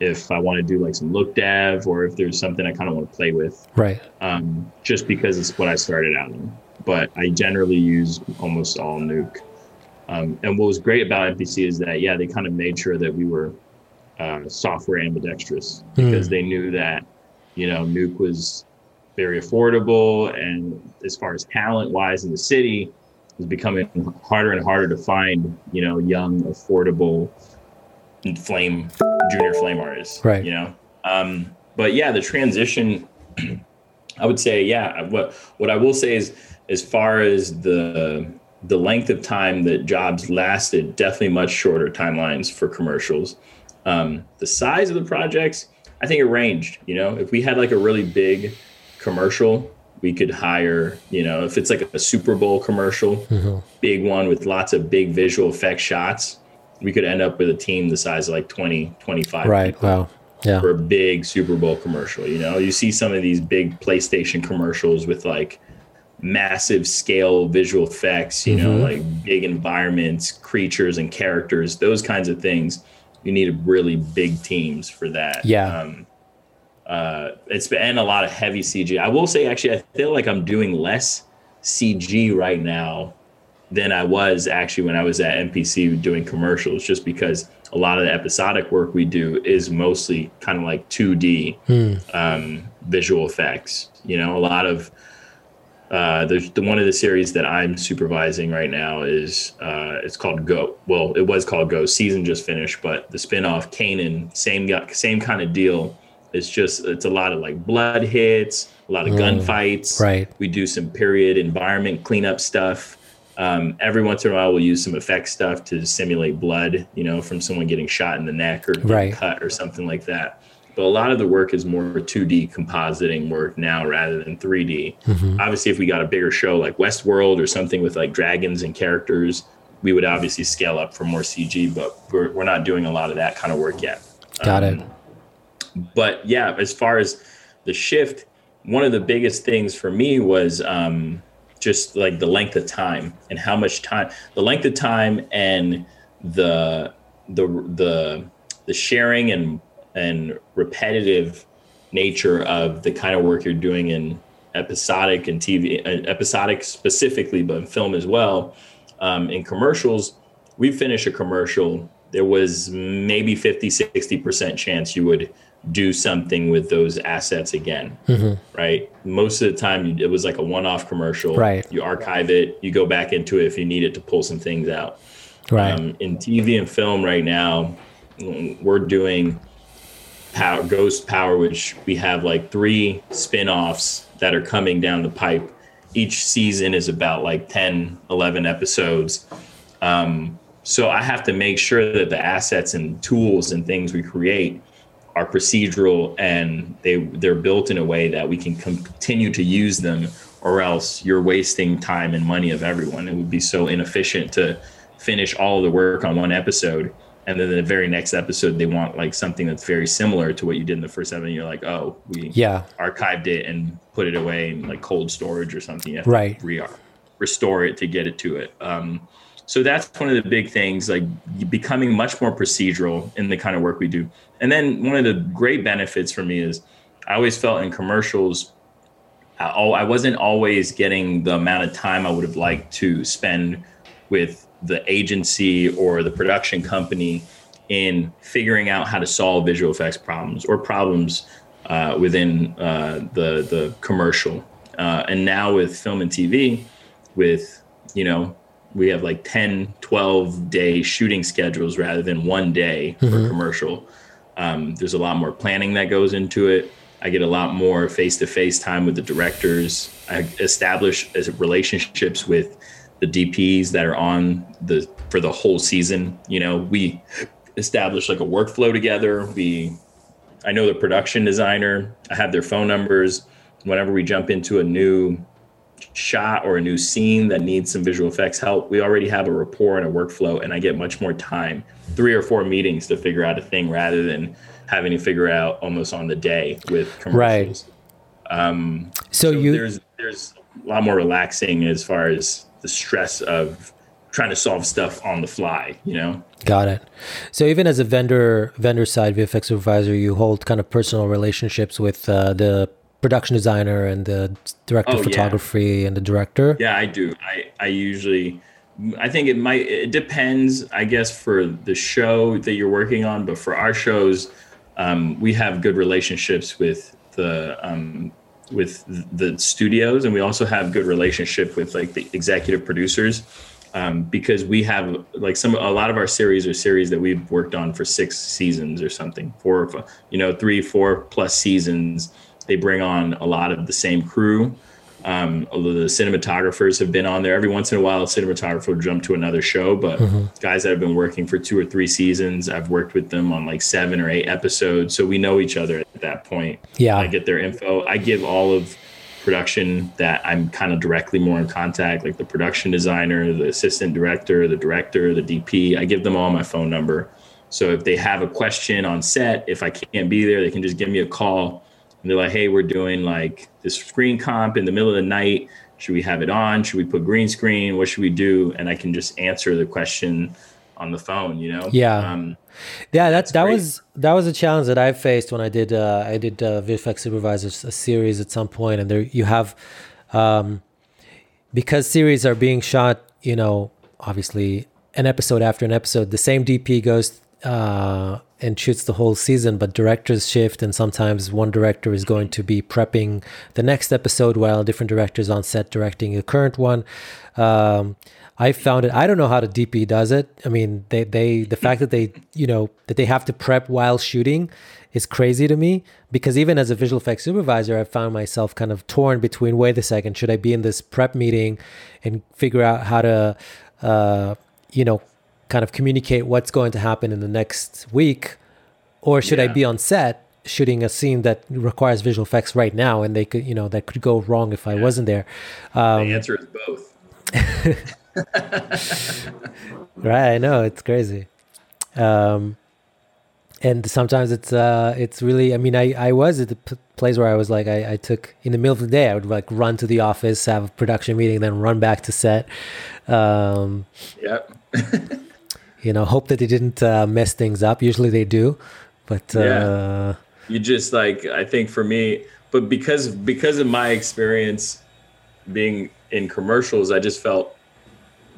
if I want to do like some look dev or if there's something I kind of want to play with, right um, just because it's what I started out in. But I generally use almost all Nuke. Um, and what was great about MPC is that yeah, they kind of made sure that we were uh, software ambidextrous because they knew that you know Nuke was very affordable, and as far as talent wise in the city, it was becoming harder and harder to find you know young, affordable flame junior flame artists. Right. You know, um, but yeah, the transition. (clears throat) I would say, yeah. What what I will say is, as far as the the length of time that jobs lasted, definitely much shorter timelines for commercials. Um, the size of the projects, I think it ranged. You know, if we had like a really big commercial, we could hire. You know, if it's like a Super Bowl commercial, big one with lots of big visual effect shots, we could end up with a team the size of like 20, 25 right wow yeah for a big Super Bowl commercial. You know, you see some of these big PlayStation commercials with like massive scale visual effects, you know, Mhm. like big environments, creatures and characters, those kinds of things. You need really big teams for that. Yeah. Um, uh, it's been a lot of heavy CG. I will say, actually, I feel like I'm doing less CG right now than I was actually when I was at MPC doing commercials, just because a lot of the episodic work we do is mostly kind of like 2D hmm. um, visual effects. You know, a lot of uh, there's the one of the series that I'm supervising right now is uh, it's called Go. Well, it was called Go. Season just finished, but the spinoff Kanan, same same kind of deal. It's just it's a lot of like blood hits, a lot of mm, gunfights. Right. We do some period environment cleanup stuff. Um, every once in a while, we'll use some effect stuff to simulate blood, you know, from someone getting shot in the neck or right. cut or something like that but a lot of the work is more 2D compositing work now rather than 3D. Mm-hmm. Obviously, if we got a bigger show like Westworld or something with like dragons and characters, we would obviously scale up for more CG, but we're, we're not doing a lot of that kind of work yet. Got um, it. But yeah, as far as the shift, one of the biggest things for me was um, just like the length of time and how much time, the length of time and the the the the sharing and and repetitive nature of the kind of work you're doing in episodic and TV, uh, episodic specifically, but in film as well. Um, in commercials, we finish a commercial, there was maybe 50, 60% chance you would do something with those assets again, mm-hmm. right? Most of the time, it was like a one off commercial. Right. You archive it, you go back into it if you need it to pull some things out. Right. Um, in TV and film right now, we're doing power, Ghost Power, which we have like three spin-offs that are coming down the pipe. Each season is about like 10, 11 episodes. Um, so I have to make sure that the assets and tools and things we create are procedural and they they're built in a way that we can continue to use them or else you're wasting time and money of everyone. It would be so inefficient to finish all the work on one episode and then the very next episode they want like something that's very similar to what you did in the first seven. You're like oh we yeah. archived it and put it away in like cold storage or something. Right. re- restore it to get it to it. Um, so that's one of the big things like becoming much more procedural in the kind of work we do. And then one of the great benefits for me is i always felt in commercials I wasn't always getting the amount of time i would have liked to spend with the agency or the production company in figuring out how to solve visual effects problems or problems uh, within uh, the the commercial. Uh, and now with film and TV, with you know we have like 10 12 day shooting schedules rather than one day mm-hmm. for commercial um, there's a lot more planning that goes into it i get a lot more face-to-face time with the directors i establish relationships with the DPs that are on the for the whole season. You know, we establish like a workflow together. We I know the production designer. I have their phone numbers. Whenever we jump into a new shot or a new scene that needs some visual effects help, we already have a rapport and a workflow, and I get much more time, three or four meetings to figure out a thing rather than having to figure out almost on the day with commercials. Right. Um, so, so you there's there's a lot more relaxing as far as the stress of trying to solve stuff on the fly, you know? Got it. So even as a vendor vendor side VFX supervisor, you hold kind of personal relationships with uh, the production designer and the director oh, of photography yeah. and the director. Yeah, I do. I I usually I think it might it depends, I guess, for the show that you're working on, but for our shows, um, we have good relationships with the um, with the studios and we also have good relationship with like the executive producers um, because we have like some a lot of our series are series that we've worked on for six seasons or something four you know three four plus seasons. They bring on a lot of the same crew um, although the cinematographers have been on there every once in a while, a cinematographer will jump to another show. But mm-hmm. guys that have been working for two or three seasons, I've worked with them on like seven or eight episodes, so we know each other at that point. Yeah, I get their info. I give all of production that I'm kind of directly more in contact, like the production designer, the assistant director, the director, the DP. I give them all my phone number. So if they have a question on set, if I can't be there, they can just give me a call and they're like, hey, we're doing like this screen comp in the middle of the night. Should we have it on? Should we put green screen? What should we do? And I can just answer the question on the phone. You know. Yeah. Um, yeah, that that great. was that was a challenge that I faced when I did uh, I did uh, VFX Supervisors a series at some point, and there you have um, because series are being shot, you know, obviously an episode after an episode. The same DP goes uh, and shoots the whole season, but directors shift, and sometimes one director is going to be prepping the next episode while a different directors on set directing the current one. Um, I found it. I don't know how the DP does it. I mean, they they the fact that they you know that they have to prep while shooting is crazy to me because even as a visual effects supervisor, I found myself kind of torn between wait a second, should I be in this prep meeting and figure out how to uh, you know kind of communicate what's going to happen in the next week, or should I be on set shooting a scene that requires visual effects right now and they could you know that could go wrong if I wasn't there. Um, the answer is both. (laughs) Right, I know it's crazy. Um, and sometimes it's uh, it's really. I mean, I I was at the p- place where I was like, I, I took in the middle of the day, I would like run to the office, have a production meeting, then run back to set. Um, Yep. (laughs) you know, hope that they didn't uh, mess things up. Usually they do, but uh, Yeah. you just like i think for me but because because of my experience being in commercials i just felt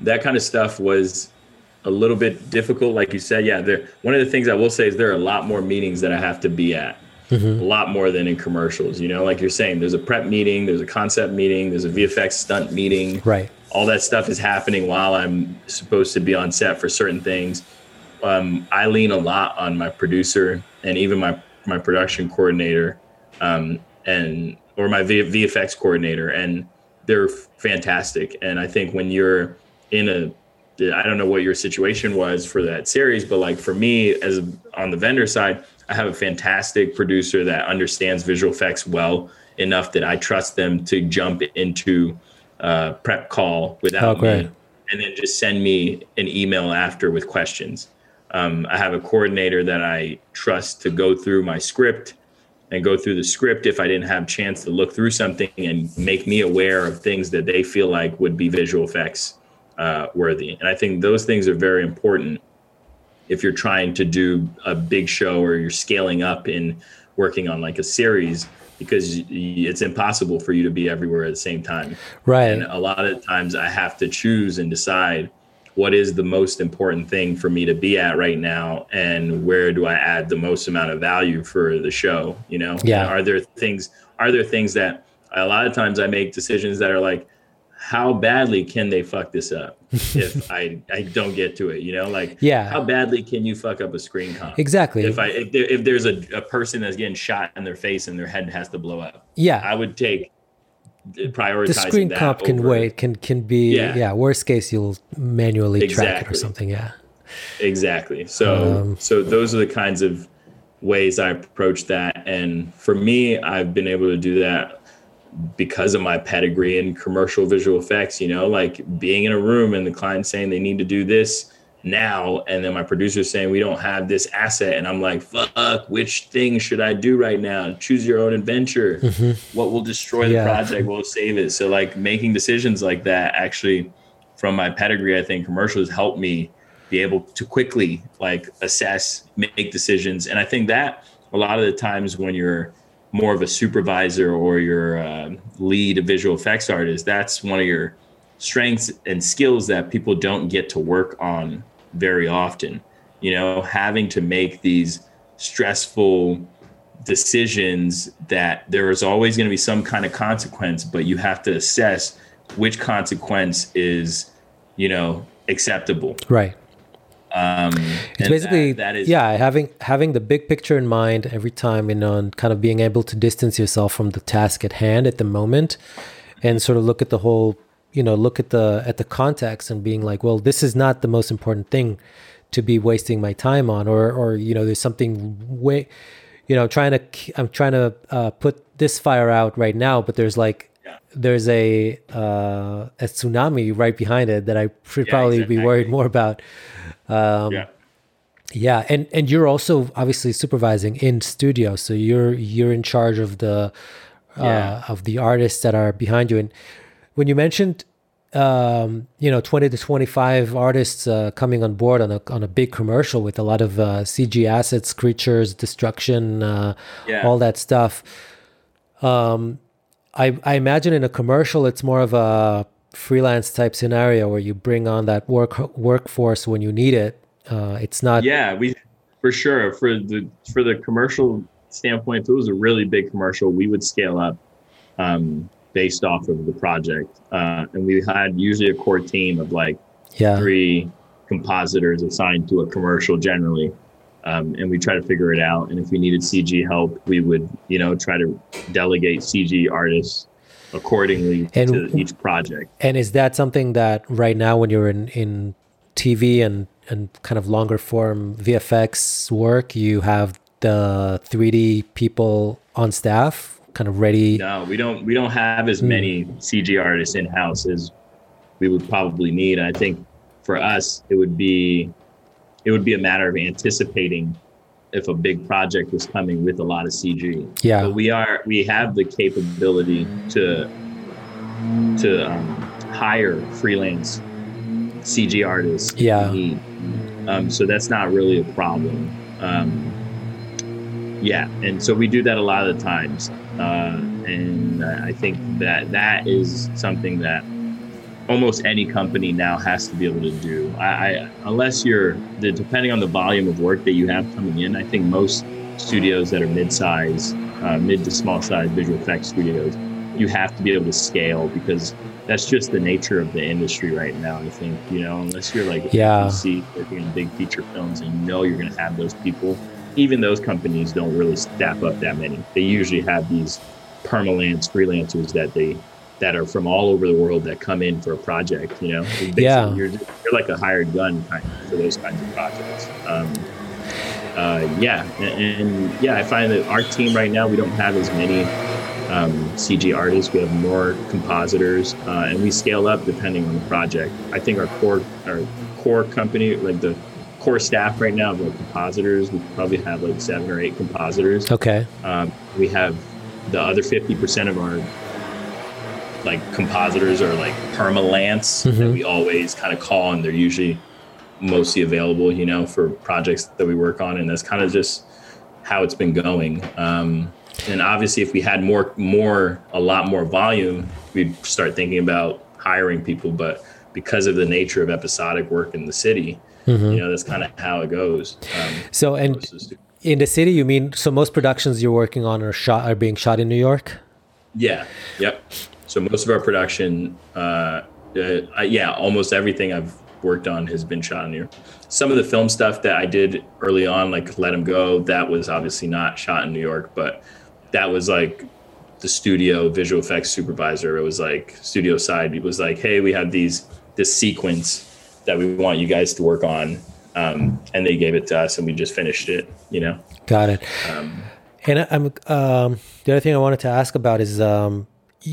that kind of stuff was a little bit difficult. Like you said yeah there one of the things i will say is there are a lot more meetings that i have to be at. A lot more than in commercials you know? Like you're saying there's a prep meeting there's a concept meeting there's a vfx stunt meeting. Right, all that stuff is happening while I'm supposed to be on set for certain things. Um, I lean a lot on my producer and even my my production coordinator, um, and or my v- VFX coordinator, and they're fantastic. And I think when you're in a I don't know what your situation was for that series, but like for me, as on the vendor side, I have a fantastic producer that understands visual effects well enough that I trust them to jump into uh, prep call without Oh, me, and then just send me an email after with questions. Um, I have a coordinator that I trust to go through my script and go through the script if I didn't have a chance to look through something and make me aware of things that they feel like would be visual effects uh, worthy. And I think those things are very important if you're trying to do a big show or you're scaling up in working on like a series because it's impossible for you to be everywhere at the same time. right, And a lot of times I have to choose and decide what is the most important thing for me to be at right now and where do I add the most amount of value for the show, you know? Yeah. And are there things are there things that a lot of times I make decisions that are like how badly can they fuck this up if I I don't get to it, you know? Like Yeah. how badly can you fuck up a screen comp? exactly. If I if, there, if there's a, a person that's getting shot in their face and their head has to blow up, yeah, I would take prioritizing the screen comp can over- wait. Can can be yeah. Yeah. Worst case, you'll manually track it or something. Yeah. Exactly. So Um, so those are the kinds of ways I approach that, and for me, I've been able to do that because of my pedigree in commercial visual effects. You know, like being in a room and the client saying they need to do this now, and then my producer saying we don't have this asset, and I'm like, fuck, which thing should I do right now? Choose your own adventure. Mm-hmm. What will destroy the Yeah. project? What will save it? So like making decisions like that actually from my pedigree, I think commercials help me be able to quickly like assess, make decisions. And I think that a lot of the times when you're more of a supervisor or your uh, lead visual effects artist, that's one of your strengths and skills that people don't get to work on very often. You know, having to make these stressful decisions that there is always going to be some kind of consequence, but you have to assess which consequence is, you know, acceptable. Right. Um, It's basically that, that is yeah, having having the big picture in mind every time, you know and kind of being able to distance yourself from the task at hand at the moment, and sort of look at the whole, you know, look at the at the context and being like, well, this is not the most important thing to be wasting my time on, or or you know, there's something way, you know, trying to I'm trying to uh, put this fire out right now, but there's like. There's a uh, a tsunami right behind it that I should Yeah, probably be worried more about. Um, yeah. yeah, and and you're also obviously supervising in studio, so you're you're in charge of the uh, Yeah. of the artists that are behind you. And when you mentioned um, you know, 20 to 25 artists uh, coming on board on a, on a big commercial with a lot of uh, CG assets, creatures, destruction, uh, Yeah. all that stuff. Um, I, I imagine in a commercial, it's more of a freelance type scenario where you bring on that work workforce when you need it. Uh, it's not. Yeah, we for sure for the for the commercial standpoint, if it was a really big commercial, we would scale up um, based off of the project, uh, and we had usually a core team of like Yeah. three compositors assigned to a commercial generally. Um, and we try to figure it out. And if we needed CG help, we would, you know, try to delegate CG artists accordingly And- to each project. And is that something that right now, when you're in, in TV and, and kind of longer form VFX work, you have the 3D people on staff kind of ready? No, we don't. We don't have as many CG artists in house as we would probably need. I think for us, it would be it would be a matter of anticipating if a big project was coming with a lot of CG. Yeah. But we are we have the capability to to um, hire freelance CG artists. Yeah. Um, so that's not really a problem. Um, yeah, and so we do that a lot of the times, uh, and I think that that is something that almost any company now has to be able to do. I, I unless you're the, depending on the volume of work that you have coming in. I think most studios that are mid-size, uh, mid to small-size visual effects studios, you have to be able to scale because that's just the nature of the industry right now. I think you know, unless you're like Yeah. you see working in big feature films and you know you're going to have those people. Even those companies don't really staff up that many. They usually have these permalance freelancers that they that are from all over the world that come in for a project. You know, Yeah. you're you're like a hired gun kind of for those kinds of projects. Um, uh, yeah, and, and yeah, I find that our team right now we don't have as many um, CG artists. We have more compositors, uh, and we scale up depending on the project. I think our core our core company, like the core staff right now, of like compositors, we probably have like seven or eight compositors. Okay. Um, we have the other 50% of our like compositors are like permalance that Mhm. we always kind of call and they're usually mostly available you know for projects that we work on and that's kind of just how it's been going um, and obviously if we had more more a lot more volume we'd start thinking about hiring people but because of the nature of episodic work in the city you know that's kind of how it goes um, So, and most of the stu- in the city, you mean, so most productions you're working on are shot, are being shot in New York? Yeah. Yep. So most of our production, uh, uh, I- yeah, almost everything I've worked on has been shot in New York. Some of the film stuff that I did early on, like Let Him Go, that was obviously not shot in New York, but that was like the studio visual effects supervisor. It was like studio side. It was like, hey, we have these this sequence that we want you guys to work on, um, and they gave it to us, and we just finished it. You know. Got it. Um, And I'm um, the other thing I wanted to ask about is um,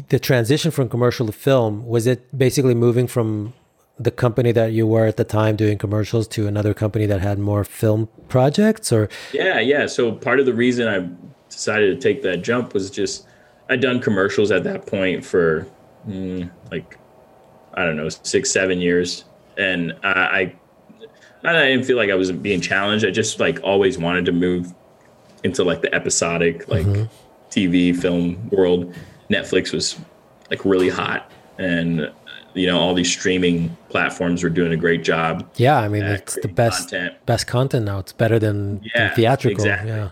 the transition from commercial to film. Was it basically moving from the company that you were at the time doing commercials to another company that had more film projects, or Yeah, yeah. So part of the reason I decided to take that jump was just I'd done commercials at that point for mm, like I don't know six, seven years, and I, I I didn't feel like I was being challenged. I just like always wanted to move into like the episodic like TV film world. Netflix was like really hot, and you know all these streaming platforms were doing a great job. yeah, I mean it's the best content. best content now. It's better than, than theatrical. exactly. Yeah,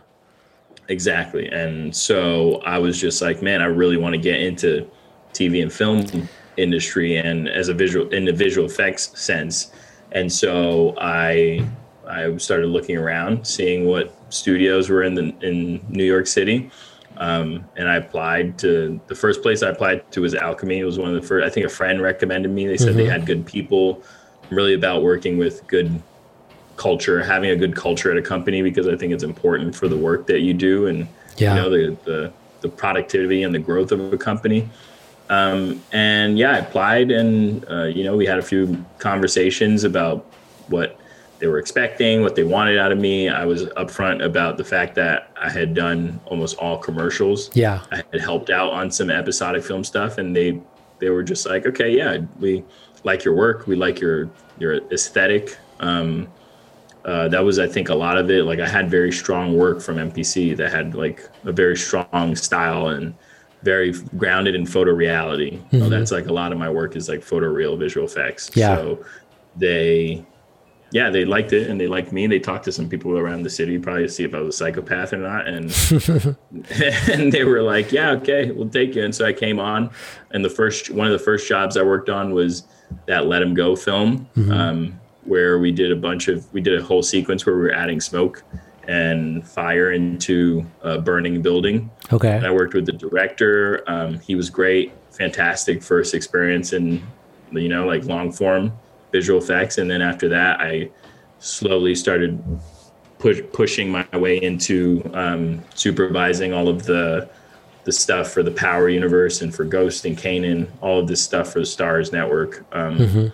Exactly. And so I was just like, man, I really want to get into TV and film industry and as a visual in the visual effects sense. And so I I started looking around, seeing what studios were in the in New York City. Um, and I applied to the first place I applied to was Alchemy. It was one of the first. I think a friend recommended me. They said they had good people. I'm really about working with good culture, having a good culture at a company because I think it's important for the work that you do and Yeah. you know the, the the productivity and the growth of a company. Um, and yeah, I applied, and uh, you know we had a few conversations about what they were expecting, what they wanted out of me. I was upfront about the fact that I had done almost all commercials. yeah, I had helped out on some episodic film stuff, and they they were just like, okay, yeah, we like your work, we like your your aesthetic. Um, uh, that was, I think, a lot of it. Like I had very strong work from MPC that had like a very strong style and very grounded in photo reality. Mm-hmm. So that's like a lot of my work is like photo real visual effects. Yeah. So they yeah, they liked it and they liked me. They talked to some people around the city, probably to see if I was a psychopath or not. And (laughs) (laughs) and they were like, "Yeah, okay, we'll take you." And so I came on, and the first one of the first jobs I worked on was that Let 'Em Go film, mm-hmm. um, where we did a bunch of we did a whole sequence where we were adding smoke and fire into a burning building. Okay. And I worked with the director. Um, he was great, fantastic first experience in you know like long form visual effects, and then after that, I slowly started push, pushing my way into um, supervising all of the the stuff for the Power universe and for Ghost and Kanan, all of this stuff for the Starz Network. Um, mm-hmm.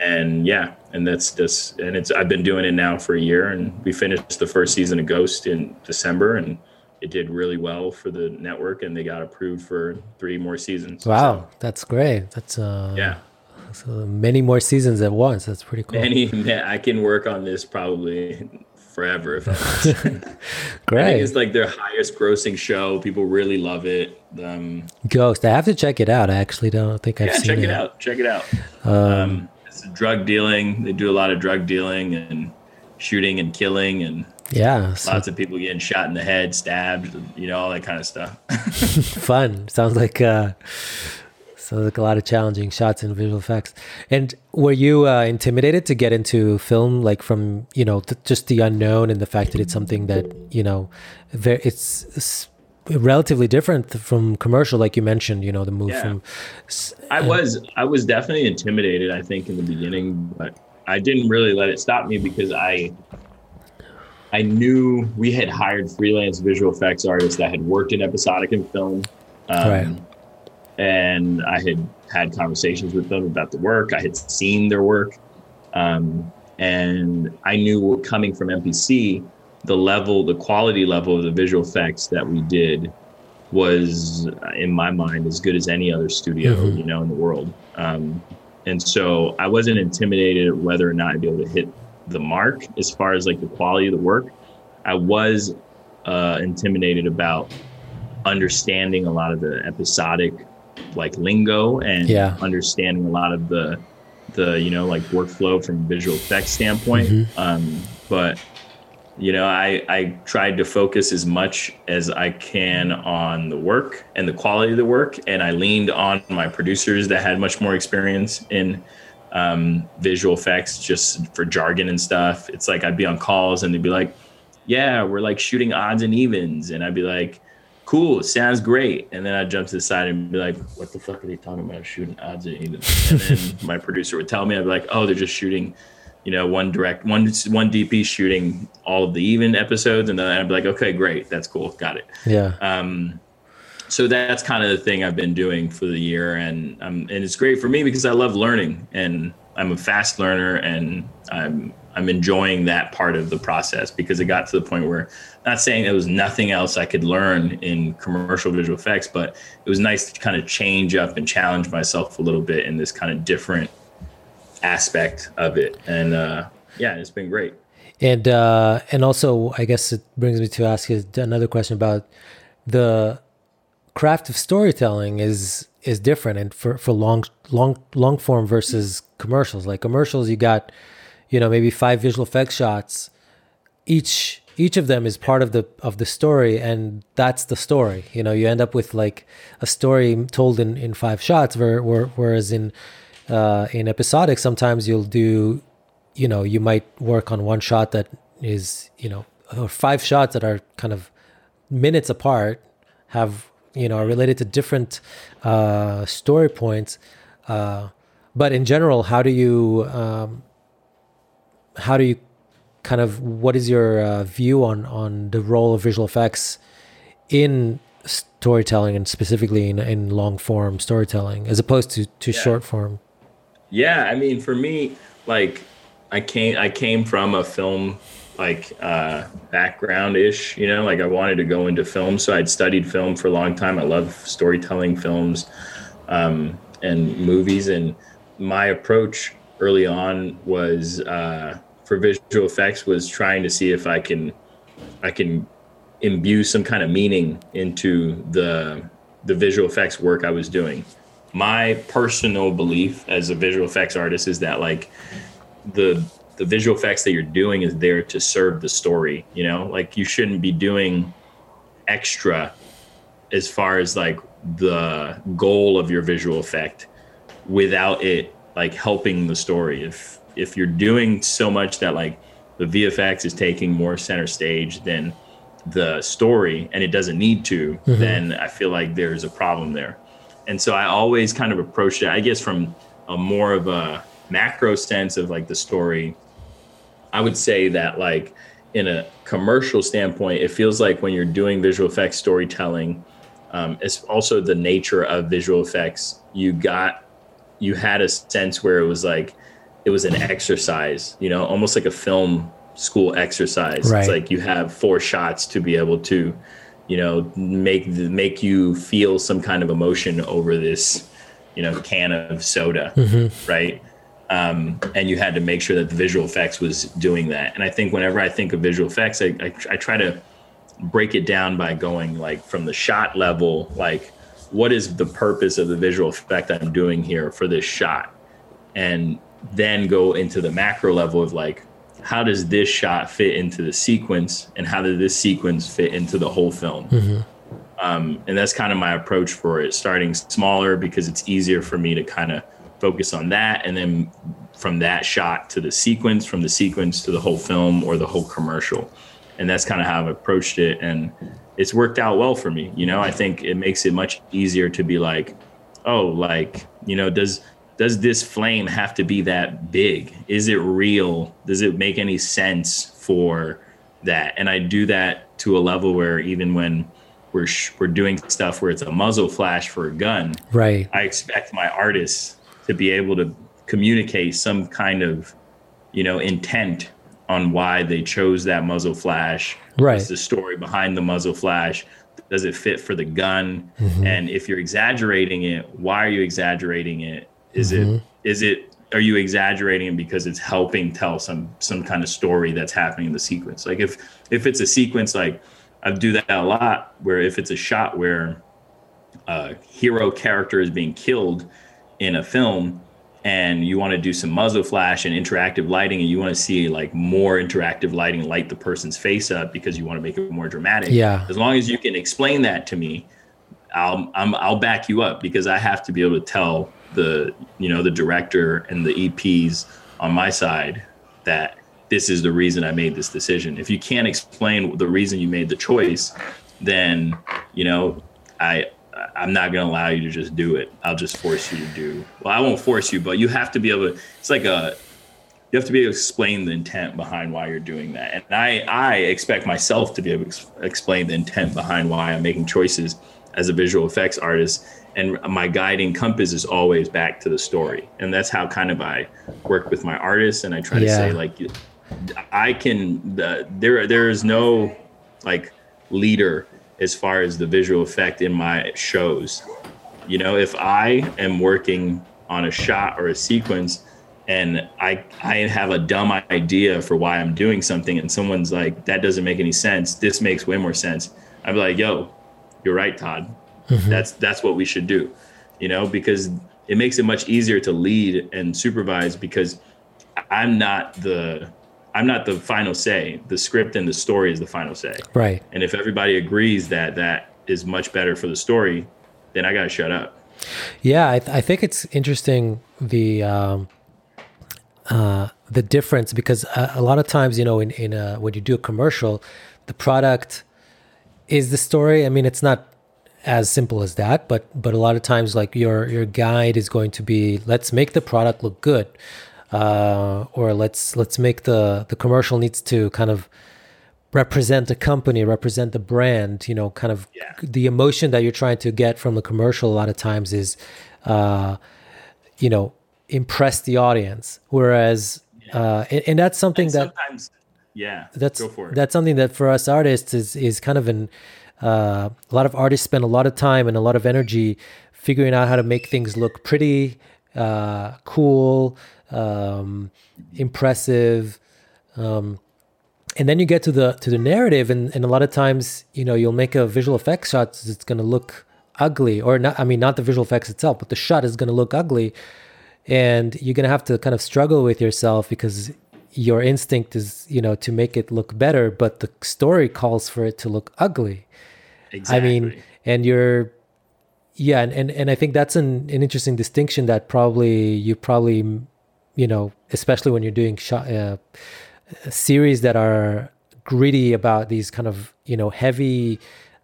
And yeah, and that's just and it's I've been doing it now for a year, and we finished the first season of Ghost in December, and it did really well for the network, and they got approved for three more seasons. Wow, so, that's great. That's uh, yeah so many more seasons at once. That's pretty cool. Many, (laughs) I can work on this probably forever if I want. (laughs) Great. I think it's like their highest grossing show. People really love it. Um, Ghost. I have to check it out. I actually don't think I've yeah, seen check it. Check it out. Check it out. Um, um, it's drug dealing. They do a lot of drug dealing and shooting and killing and yeah, so. lots of people getting shot in the head, stabbed, you know, all that kind of stuff. (laughs) Fun. Sounds like uh, so like a lot of challenging shots and visual effects. And were you uh, intimidated to get into film, like from you know th- just the unknown and the fact that it's something that you know, very, it's, it's relatively different from commercial, like you mentioned. You know, the move yeah. from. I was I was definitely intimidated. I think in the beginning, but I didn't really let it stop me because I I knew we had hired freelance visual effects artists that had worked in episodic and film. Um, right and I had had conversations with them about the work. I had seen their work, um, and I knew coming from MPC, the level, the quality level of the visual effects that we did was, in my mind, as good as any other studio mm-hmm. you know in the world. Um, and so I wasn't intimidated whether or not I'd be able to hit the mark as far as like the quality of the work. I was uh, intimidated about understanding a lot of the episodic like lingo and yeah. understanding a lot of the the you know like workflow from visual effects standpoint. Mm-hmm. Um, but you know, I I tried to focus as much as I can on the work and the quality of the work, and I leaned on my producers that had much more experience in um, visual effects, just for jargon and stuff. It's like I'd be on calls and they'd be like, "Yeah, we're like shooting odds and evens," and I'd be like cool, sounds great. And then I'd jump to the side and be like, what the fuck are they talking about shooting odds and evens? And then (laughs) my producer would tell me, I'd be like, oh, they're just shooting, you know, one direct, one, one DP shooting all of the even episodes. And then I'd be like, okay, great. That's cool. Got it. Yeah. Um, so that's kind of the thing I've been doing for the year. And, um, and it's great for me because I love learning and I'm a fast learner and I'm, I'm enjoying that part of the process because it got to the point where not saying there was nothing else I could learn in commercial visual effects, but it was nice to kind of change up and challenge myself a little bit in this kind of different aspect of it. And uh, yeah, it's been great. And uh, and also, I guess it brings me to ask you another question about the craft of storytelling is is different and for, for long long long form versus commercials. Like commercials, you got you know maybe five visual effects shots each each of them is part of the of the story and that's the story you know you end up with like a story told in in five shots where, where, whereas in uh in episodic sometimes you'll do you know you might work on one shot that is you know or five shots that are kind of minutes apart have you know are related to different uh story points uh but in general how do you um how do you kind of what is your uh, view on on the role of visual effects in storytelling and specifically in, in long form storytelling as opposed to to yeah. short form yeah i mean for me like i came i came from a film like uh background ish you know like i wanted to go into film so i'd studied film for a long time i love storytelling films um and movies. And my approach early on was uh, for visual effects was trying to see if I can I can imbue some kind of meaning into the the visual effects work I was doing. My personal belief as a visual effects artist is that like the the visual effects that you're doing is there to serve the story, you know? Like you shouldn't be doing extra as far as like the goal of your visual effect without it like helping the story. If if you're doing so much that like the VFX is taking more center stage than the story and it doesn't need to, mm-hmm. then I feel like there's a problem there. And so I always kind of approached it, I guess, from a more of a macro sense of like the story. I would say that, like, in a commercial standpoint, it feels like when you're doing visual effects storytelling, um, it's also the nature of visual effects. You got, you had a sense where it was like, it was an exercise, you know, almost like a film school exercise. Right. It's like you have four shots to be able to, you know, make make you feel some kind of emotion over this, you know, can of soda, mm-hmm. right? Um, and you had to make sure that the visual effects was doing that. And I think whenever I think of visual effects, I, I, I try to break it down by going like from the shot level, like what is the purpose of the visual effect I'm doing here for this shot, and then go into the macro level of like how does this shot fit into the sequence and how does this sequence fit into the whole film mm-hmm. um, and that's kind of my approach for it starting smaller because it's easier for me to kind of focus on that and then from that shot to the sequence from the sequence to the whole film or the whole commercial and that's kind of how i've approached it and it's worked out well for me you know i think it makes it much easier to be like oh like you know does does this flame have to be that big? Is it real? Does it make any sense for that? And I do that to a level where even when we're sh- we're doing stuff where it's a muzzle flash for a gun, right? I expect my artists to be able to communicate some kind of you know intent on why they chose that muzzle flash. Right. What's the story behind the muzzle flash? Does it fit for the gun? Mm-hmm. And if you're exaggerating it, why are you exaggerating it? Is mm-hmm. it is it are you exaggerating because it's helping tell some some kind of story that's happening in the sequence? Like if if it's a sequence like I do that a lot where if it's a shot where a hero character is being killed in a film and you want to do some muzzle flash and interactive lighting and you want to see like more interactive lighting light the person's face up because you want to make it more dramatic. Yeah. As long as you can explain that to me, I'll I'm, I'll back you up because I have to be able to tell the you know the director and the EPs on my side that this is the reason I made this decision. If you can't explain the reason you made the choice, then you know I I'm not going to allow you to just do it. I'll just force you to do. Well, I won't force you, but you have to be able to. It's like a you have to be able to explain the intent behind why you're doing that. And I I expect myself to be able to explain the intent behind why I'm making choices as a visual effects artist and my guiding compass is always back to the story and that's how kind of i work with my artists and i try yeah. to say like i can the, there there is no like leader as far as the visual effect in my shows. You know if i am working on a shot or a sequence and i i have a dumb idea for why i'm doing something and someone's like that doesn't make any sense. This makes way more sense. I'm like yo you're right todd. Mm-hmm. That's that's what we should do, you know, because it makes it much easier to lead and supervise because I'm not the I'm not the final say. The script and the story is the final say. Right. And if everybody agrees that that is much better for the story, then I got to shut up. Yeah, I, th- I, think it's interesting the um, uh, the difference because a, a, lot of times, you know, in in a, when you do a commercial, the product is the story. I mean, it's not as simple as that but but a lot of times like your your guide is going to be let's make the product look good uh, or let's let's make the the commercial needs to kind of represent the company represent the brand you know kind of yeah. the emotion that you're trying to get from the commercial a lot of times is uh, you know impress the audience whereas yeah. uh, and, and, that's something and that yeah that's that's something that for us artists is is kind of an uh, a lot of artists spend a lot of time and a lot of energy figuring out how to make things look pretty, uh, cool, um, impressive. Um, and then you get to the to the narrative and, and a lot of times you know you'll make a visual effects shot that's going to look ugly or not i mean not the visual effects itself but the shot is going to look ugly and you're going to have to kind of struggle with yourself because your instinct is you know to make it look better but the story calls for it to look ugly exactly. i mean and you're yeah and, and, and i think that's an, an interesting distinction that probably you probably you know especially when you're doing shot uh, series that are gritty about these kind of you know heavy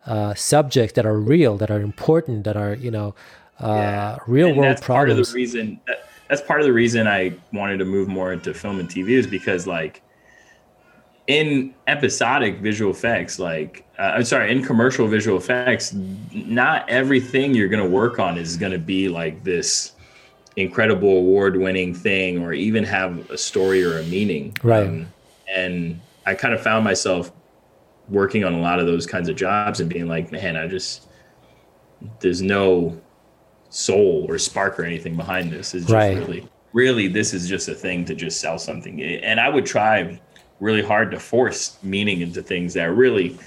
uh, subjects that are real, that are important, that are you know uh, yeah. real and world that's problems. Part of the reason that, that's part of the reason I wanted to move more into film and TV is because like in episodic visual effects, like uh, I'm sorry, in commercial visual effects, not everything you're going to work on is going to be like this incredible award-winning thing or even have a story or a meaning. Right. Um, and I kind of found myself working on a lot of those kinds of jobs and being like, man, I just there's no soul or spark or anything behind this. It's just right. really, really, this is just a thing to just sell something. And I would try really hard to force meaning into things that are really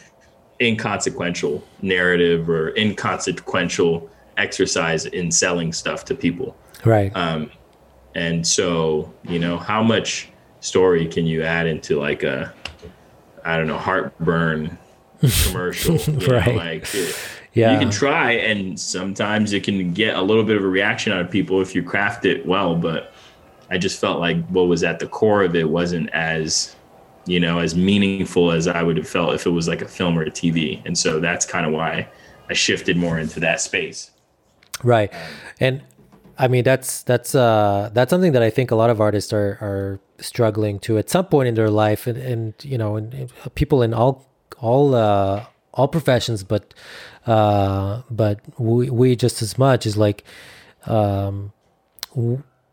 inconsequential narrative or inconsequential exercise in selling stuff to people. Right. Um, and so, you know, how much story can you add into like a I don't know heartburn (laughs) commercial? right. Know, like it, yeah. you can try, and sometimes it can get a little bit of a reaction out of people if you craft it well. But I just felt like what was at the core of it wasn't as you know as meaningful as I would have felt if it was like a film or a TV, and so that's kind of why I shifted more into that space. Right, and I mean that's that's uh that's something that I think a lot of artists are are struggling to at some point in their life, and, and you know, and, and people in all all uh, all professions, but uh, but we, we just as much is like um,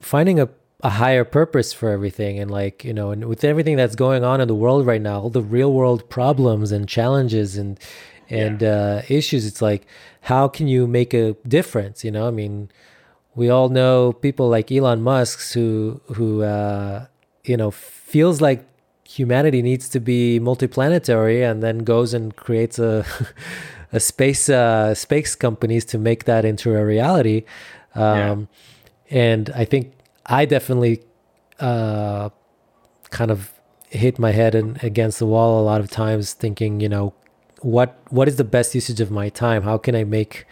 finding a a higher purpose for everything. And like you know and with everything that's going on in the world right now all the real world problems and challenges and and yeah. uh, issues it's like how can you make a difference you know i mean we all know people like elon musk who who uh, you know feels like humanity needs to be multiplanetary and then goes and creates a (laughs) a space uh, space companies to make that into a reality um, yeah. and i think i definitely uh, kind of hit my head in, against the wall a lot of times thinking you know what what is the best usage of my time how can i make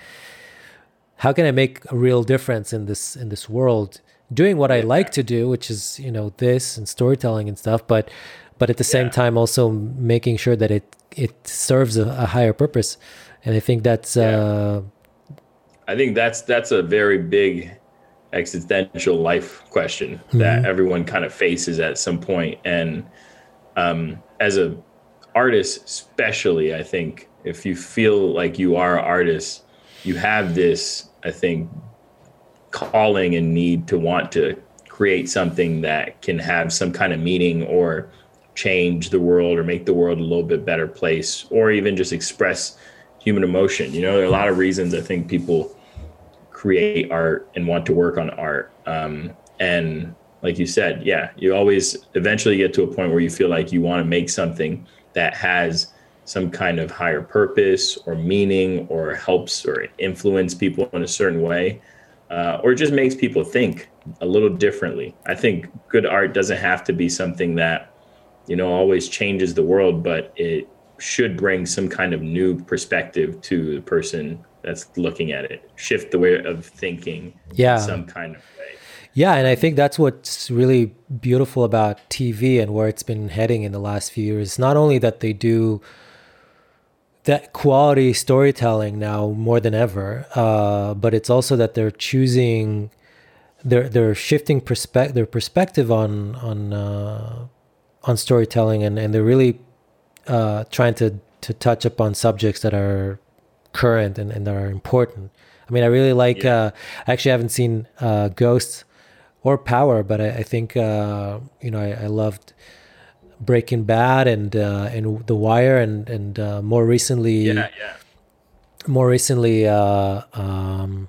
how can i make a real difference in this in this world doing what I like to do, which is you know this and storytelling and stuff, but but at the same yeah. time also making sure that it it serves a, a higher purpose, and I think that's. Yeah. Uh, I think that's that's a very big existential life question mm-hmm. that everyone kind of faces at some point, and um, as a artist, especially, I think if you feel like you are an artist, you have this, I think, calling and need to want to create something that can have some kind of meaning or change the world or make the world a little bit better place or even just express human emotion. You know there are a lot of reasons i think people create art and want to work on art. Um, and like you said yeah you always eventually get to a point where you feel like you want to make something that has some kind of higher purpose or meaning or helps or influence people in a certain way uh, or just makes people think a little differently. I think good art doesn't have to be something that, you know, always changes the world, but it should bring some kind of new perspective to the person that's looking at it, shift the way of thinking yeah. some kind of way. Yeah, and I think that's what's really beautiful about TV and where it's been heading in the last few years. Not only that they do that quality storytelling now more than ever. Uh, but it's also that they're choosing, they're they're shifting perspective their perspective on on uh, on storytelling, and and they're really uh, trying to to touch upon subjects that are current and, and that are important. I mean, I really like. Yeah. Uh, I actually haven't seen uh, Ghosts or Power, but I, I think uh, you know I, I loved Breaking Bad and uh, and The Wire and and uh, more recently, yeah, yeah. more recently, uh, um,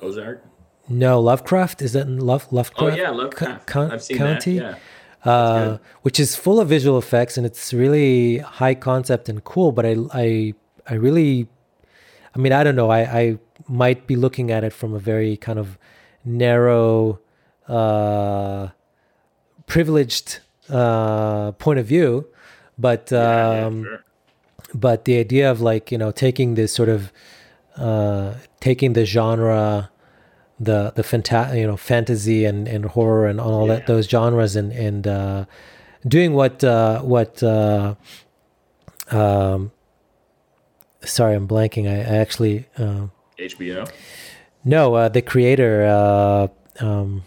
Ozark. No, Lovecraft is that in Love Lovecraft? Oh yeah, Lovecraft. Co- I've seen County? that. Yeah. uh, which is full of visual effects and it's really high concept and cool. But I, I, I really, I mean, I don't know. I, I might be looking at it from a very kind of narrow, uh, privileged uh, point of view. But Yeah, um, sure. but the idea of like you know taking this sort of uh, taking the genre the the fanta- you know fantasy and, and horror and all that those genres and and uh, doing what uh, what uh, um, sorry I'm blanking I, I actually uh, HBO. no uh, the creator uh, um,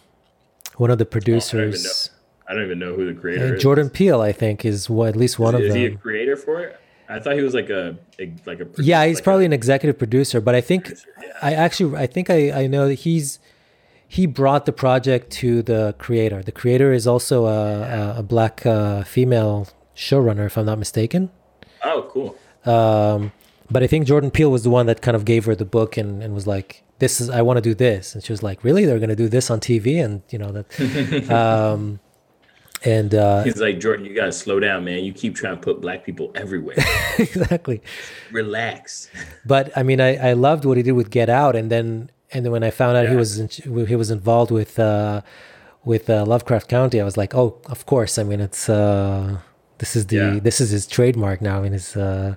one of the Oh, I don't even producers I don't even know who the creator is. Jordan Peele I think is what, at least one is, of is them he a creator for it? I thought he was like a, a like a yeah he's like probably a- an executive producer but i think i actually i think i i know that he's he brought the project to the creator the creator is also a, a, a black uh, female showrunner if i'm not mistaken oh cool. um, but i think jordan peele was the one that kind of gave her the book and, and was like this is i want to do this and she was like really they're going to do this on tv and you know that (laughs) um, and uh, He's like Jordan, you gotta slow down, man. You keep trying to put black people everywhere. (laughs) exactly Relax. but I mean, I, I loved what he did with Get Out, and then and then when I found out he was in, he was involved with uh, with uh, Lovecraft Country, I was like, oh, of course. I mean, it's uh, this is the Yeah. this is his trademark now. I mean, it's uh,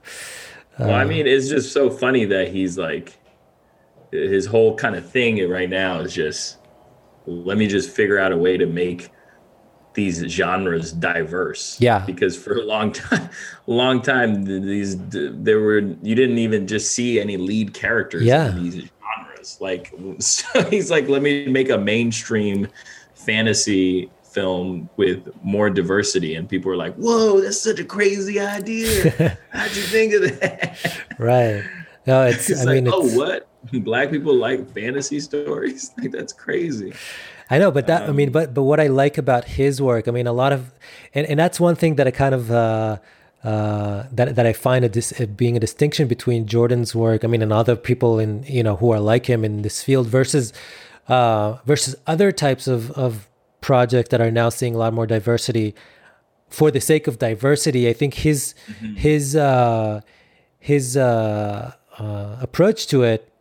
Well, I uh, mean, it's just so funny that he's like, his whole kind of thing right now is just, let me just figure out a way to make these genres diverse. Yeah. Because for a long time, (laughs) long time, these there were you didn't even just see any lead characters Yeah. in these genres. Like, (laughs) so he's like, let me make a mainstream fantasy film with more diversity and people are like whoa that's such a crazy idea. (laughs) How'd you think of that? Right. No, (laughs) it's, it's I like mean, oh what? Black people like fantasy stories? (laughs) Like that's crazy. I know, but that I Um, mean, but but what I like about his work, I mean, a lot of, and, and that's one thing that I kind of uh, uh, that that I find a dis, being a distinction between Jordan's work, I mean, and other people in you know who are like him in this field versus uh, versus other types of of projects that are now seeing a lot more diversity. For the sake of diversity, I think his his uh, his uh, uh, approach to it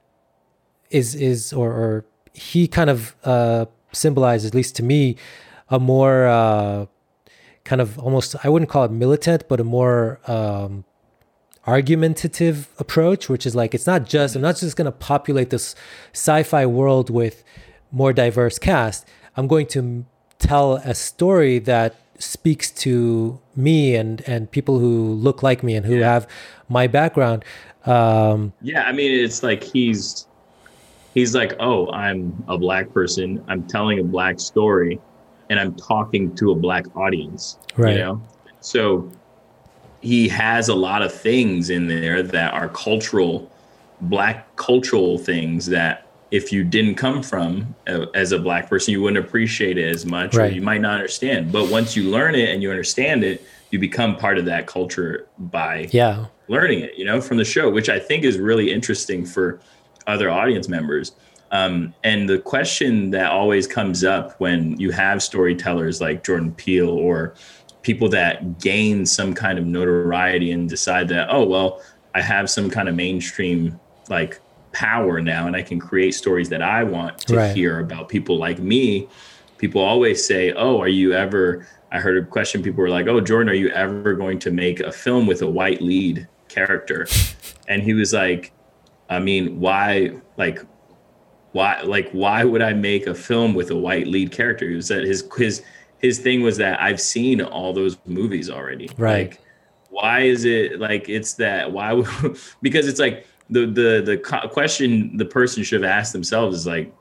is is or, or he kind of uh, symbolizes, at least to me, a more uh, kind of almost I wouldn't call it militant, but a more um, argumentative approach, which is like it's not just I'm not just going to populate this sci-fi world with more diverse cast. I'm going to tell a story that speaks to me and and people who look like me and who Yeah. have my background. Um, yeah i mean it's like he's he's like oh i'm a black person i'm telling a black story and i'm talking to a black audience Right. you know so he has a lot of things in there that are cultural black cultural things that if you didn't come from uh, as a black person you wouldn't appreciate it as much Right. or you might not understand but once you learn it and you understand it you become part of that culture by yeah, learning it, you know, from the show, which I think is really interesting for other audience members. Um, and the question that always comes up when you have storytellers like Jordan Peele or people that gain some kind of notoriety and decide that, oh, well, I have some kind of mainstream like power now and I can create stories that I want to Right. hear about people like me. People always say, oh, are you ever I heard a question. People were like, "Oh, Jordan, are you ever going to make a film with a white lead character?" (laughs) And he was like, "I mean, why? Like, why? Like, why would I make a film with a white lead character?" He said his his his thing was that I've seen all those movies already. Right. Like, why is it like it's that? Why? would (laughs) because it's like the the the question the person should have asked themselves is like,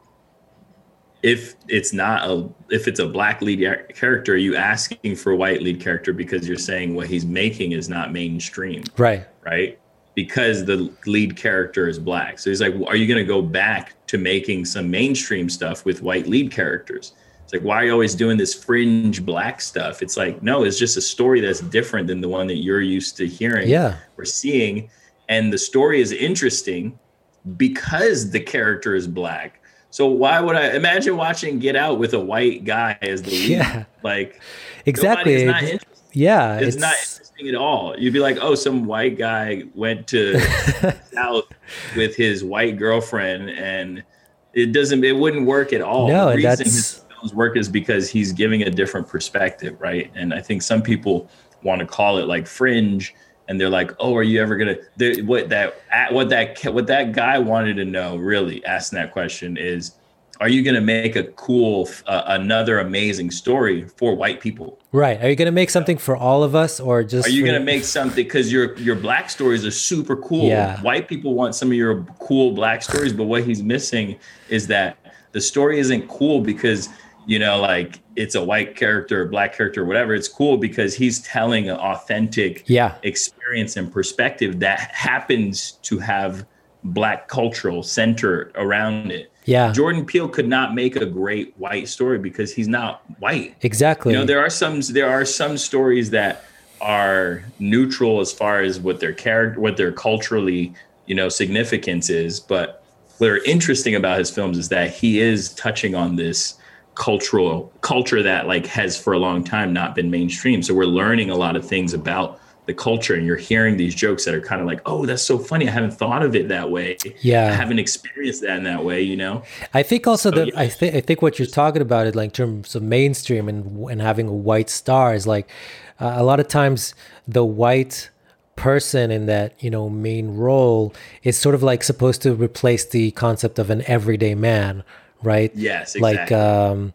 if it's not a if it's a black lead character, are you asking for a white lead character because you're saying what he's making is not mainstream, right. right? Because the lead character is black. So he's like, are you going to go back to making some mainstream stuff with white lead characters? It's like, why are you always doing this fringe black stuff? It's like, no, it's just a story that's different than the one that you're used to hearing Yeah. or seeing. And the story is interesting because the character is black. So why would I imagine watching Get Out with a white guy as the lead? Yeah. Like (laughs) exactly. not It's- yeah, It's, not interesting at all. You'd be like, oh, some white guy went to (laughs) South with his white girlfriend, and it doesn't. It wouldn't work at all. No, the reason that's- his films work is because he's giving a different perspective, right? And I think some people want to call it like fringe, and they're like, oh, are you ever gonna? they- What that what that what that guy wanted to know, really asking that question is. Are you going to make a cool, uh, another amazing story for white people? right. Are you gonna make something for all of us, or just Are you for- gonna make something because your your black stories are super cool? Yeah. White people want some of your cool black stories, but what he's missing is that the story isn't cool because you know like it's a white character, or black character, whatever. It's cool because he's telling an authentic Yeah. experience and perspective that happens to have black cultural center around it. Yeah. Jordan Peele could not make a great white story because he's not white. Exactly. You know, there are some there are some stories that are neutral as far as what their character, what their culturally, you know, significance is. But what are interesting about his films is that he is touching on this cultural culture that like has for a long time not been mainstream. So we're learning a lot of things about the culture and you're hearing these jokes that are kind of like, oh, that's so funny. I haven't thought of it that way. Yeah. I haven't experienced that in that way, you know? I think also So, that yeah. I think I think what you're talking about is like in terms of mainstream and and having a white star is like uh, a lot of times the white person in that you know main role is sort of like supposed to replace the concept of an everyday man, right? Yes, Like exactly. um,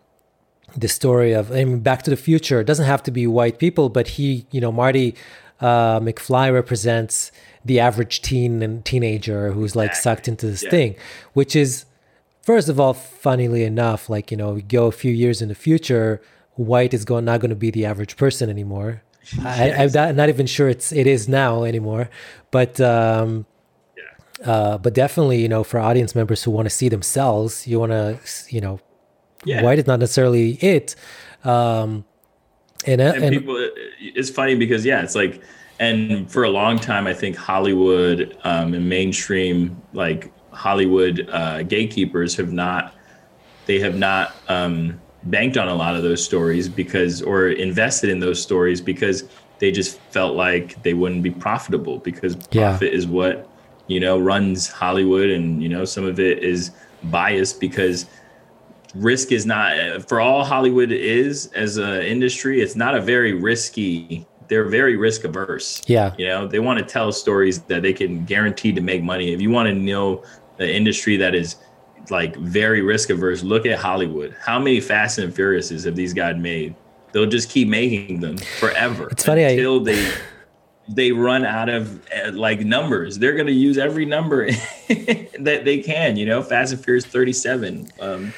the story of I mean, Back to the Future. It doesn't have to be white people, but he, you know, Marty uh, McFly represents the average teen and teenager who's like Exactly. sucked into this Yeah. thing, which is first of all, funnily enough, like you know, we go a few years in the future, white is going not going to be the average person anymore. (laughs) I, I'm not, not even sure it's it is now anymore, but um. Uh, but definitely, you know, for audience members who want to see themselves, you want to, you know, Yeah. white is not necessarily it. Um, and, uh, and, and people it's funny because yeah it's like and for a long time i think hollywood um, and mainstream like hollywood uh, gatekeepers have not they have not um, banked on a lot of those stories because or invested in those stories because they just felt like they wouldn't be profitable because Yeah. profit is what you know runs hollywood and you know some of it is biased because risk is not for all hollywood is as an industry it's not a very risky they're very risk averse. Yeah, you know they want to tell stories that they can guarantee to make money. If you want to know the industry that is like very risk averse look at hollywood. How many fast and furiouses have these guys made? They'll just keep making them forever It's funny, I- until they (laughs) they run out of uh, like numbers. They're going to use every number (laughs) that they can you know? Fast and furious 37 um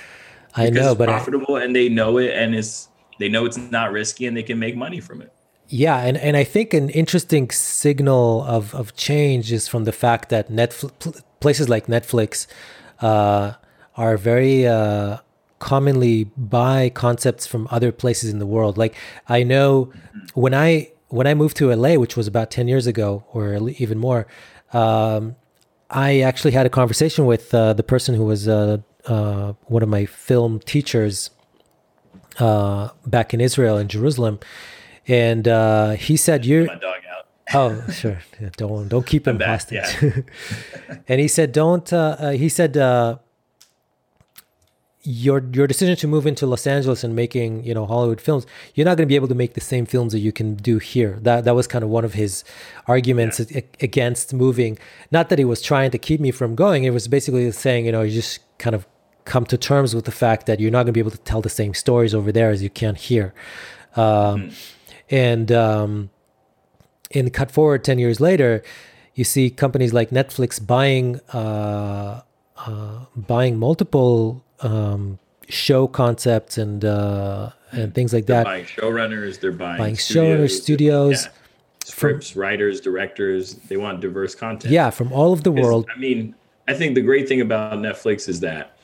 I know, but I, profitable and they know it and it's they know it's not risky and they can make money from it. Yeah, and, and I think an interesting signal of, of change is from the fact that Netflix, places like Netflix uh, are very uh, commonly buy concepts from other places in the world. Like I know when I when I moved to LA, which was about ten years ago or even more, um, I actually had a conversation with uh, the person who was uh, uh, one of my film teachers uh, back in Israel in Jerusalem, and uh, he said, "You're my dog out oh sure, Yeah, don't don't keep (laughs) him back, hostage." (laughs) and he said, "Don't." Uh, uh, he said, uh, "Your your decision to move into Los Angeles and making you know Hollywood films, you're not going to be able to make the same films that you can do here." That that was kind of one of his arguments a- against moving. Not that he was trying to keep me from going. It was basically saying, you know, you just kind of come to terms with the fact that you're not going to be able to tell the same stories over there as you can here. Um, And um, and cut forward 10 years later you see companies like netflix buying uh, uh, buying multiple um, show concepts and uh, and things like they're that buying showrunners they're buying, buying showrunners studios yeah. scripts writers directors they want diverse content yeah from all of the world i mean i think the great thing about netflix is that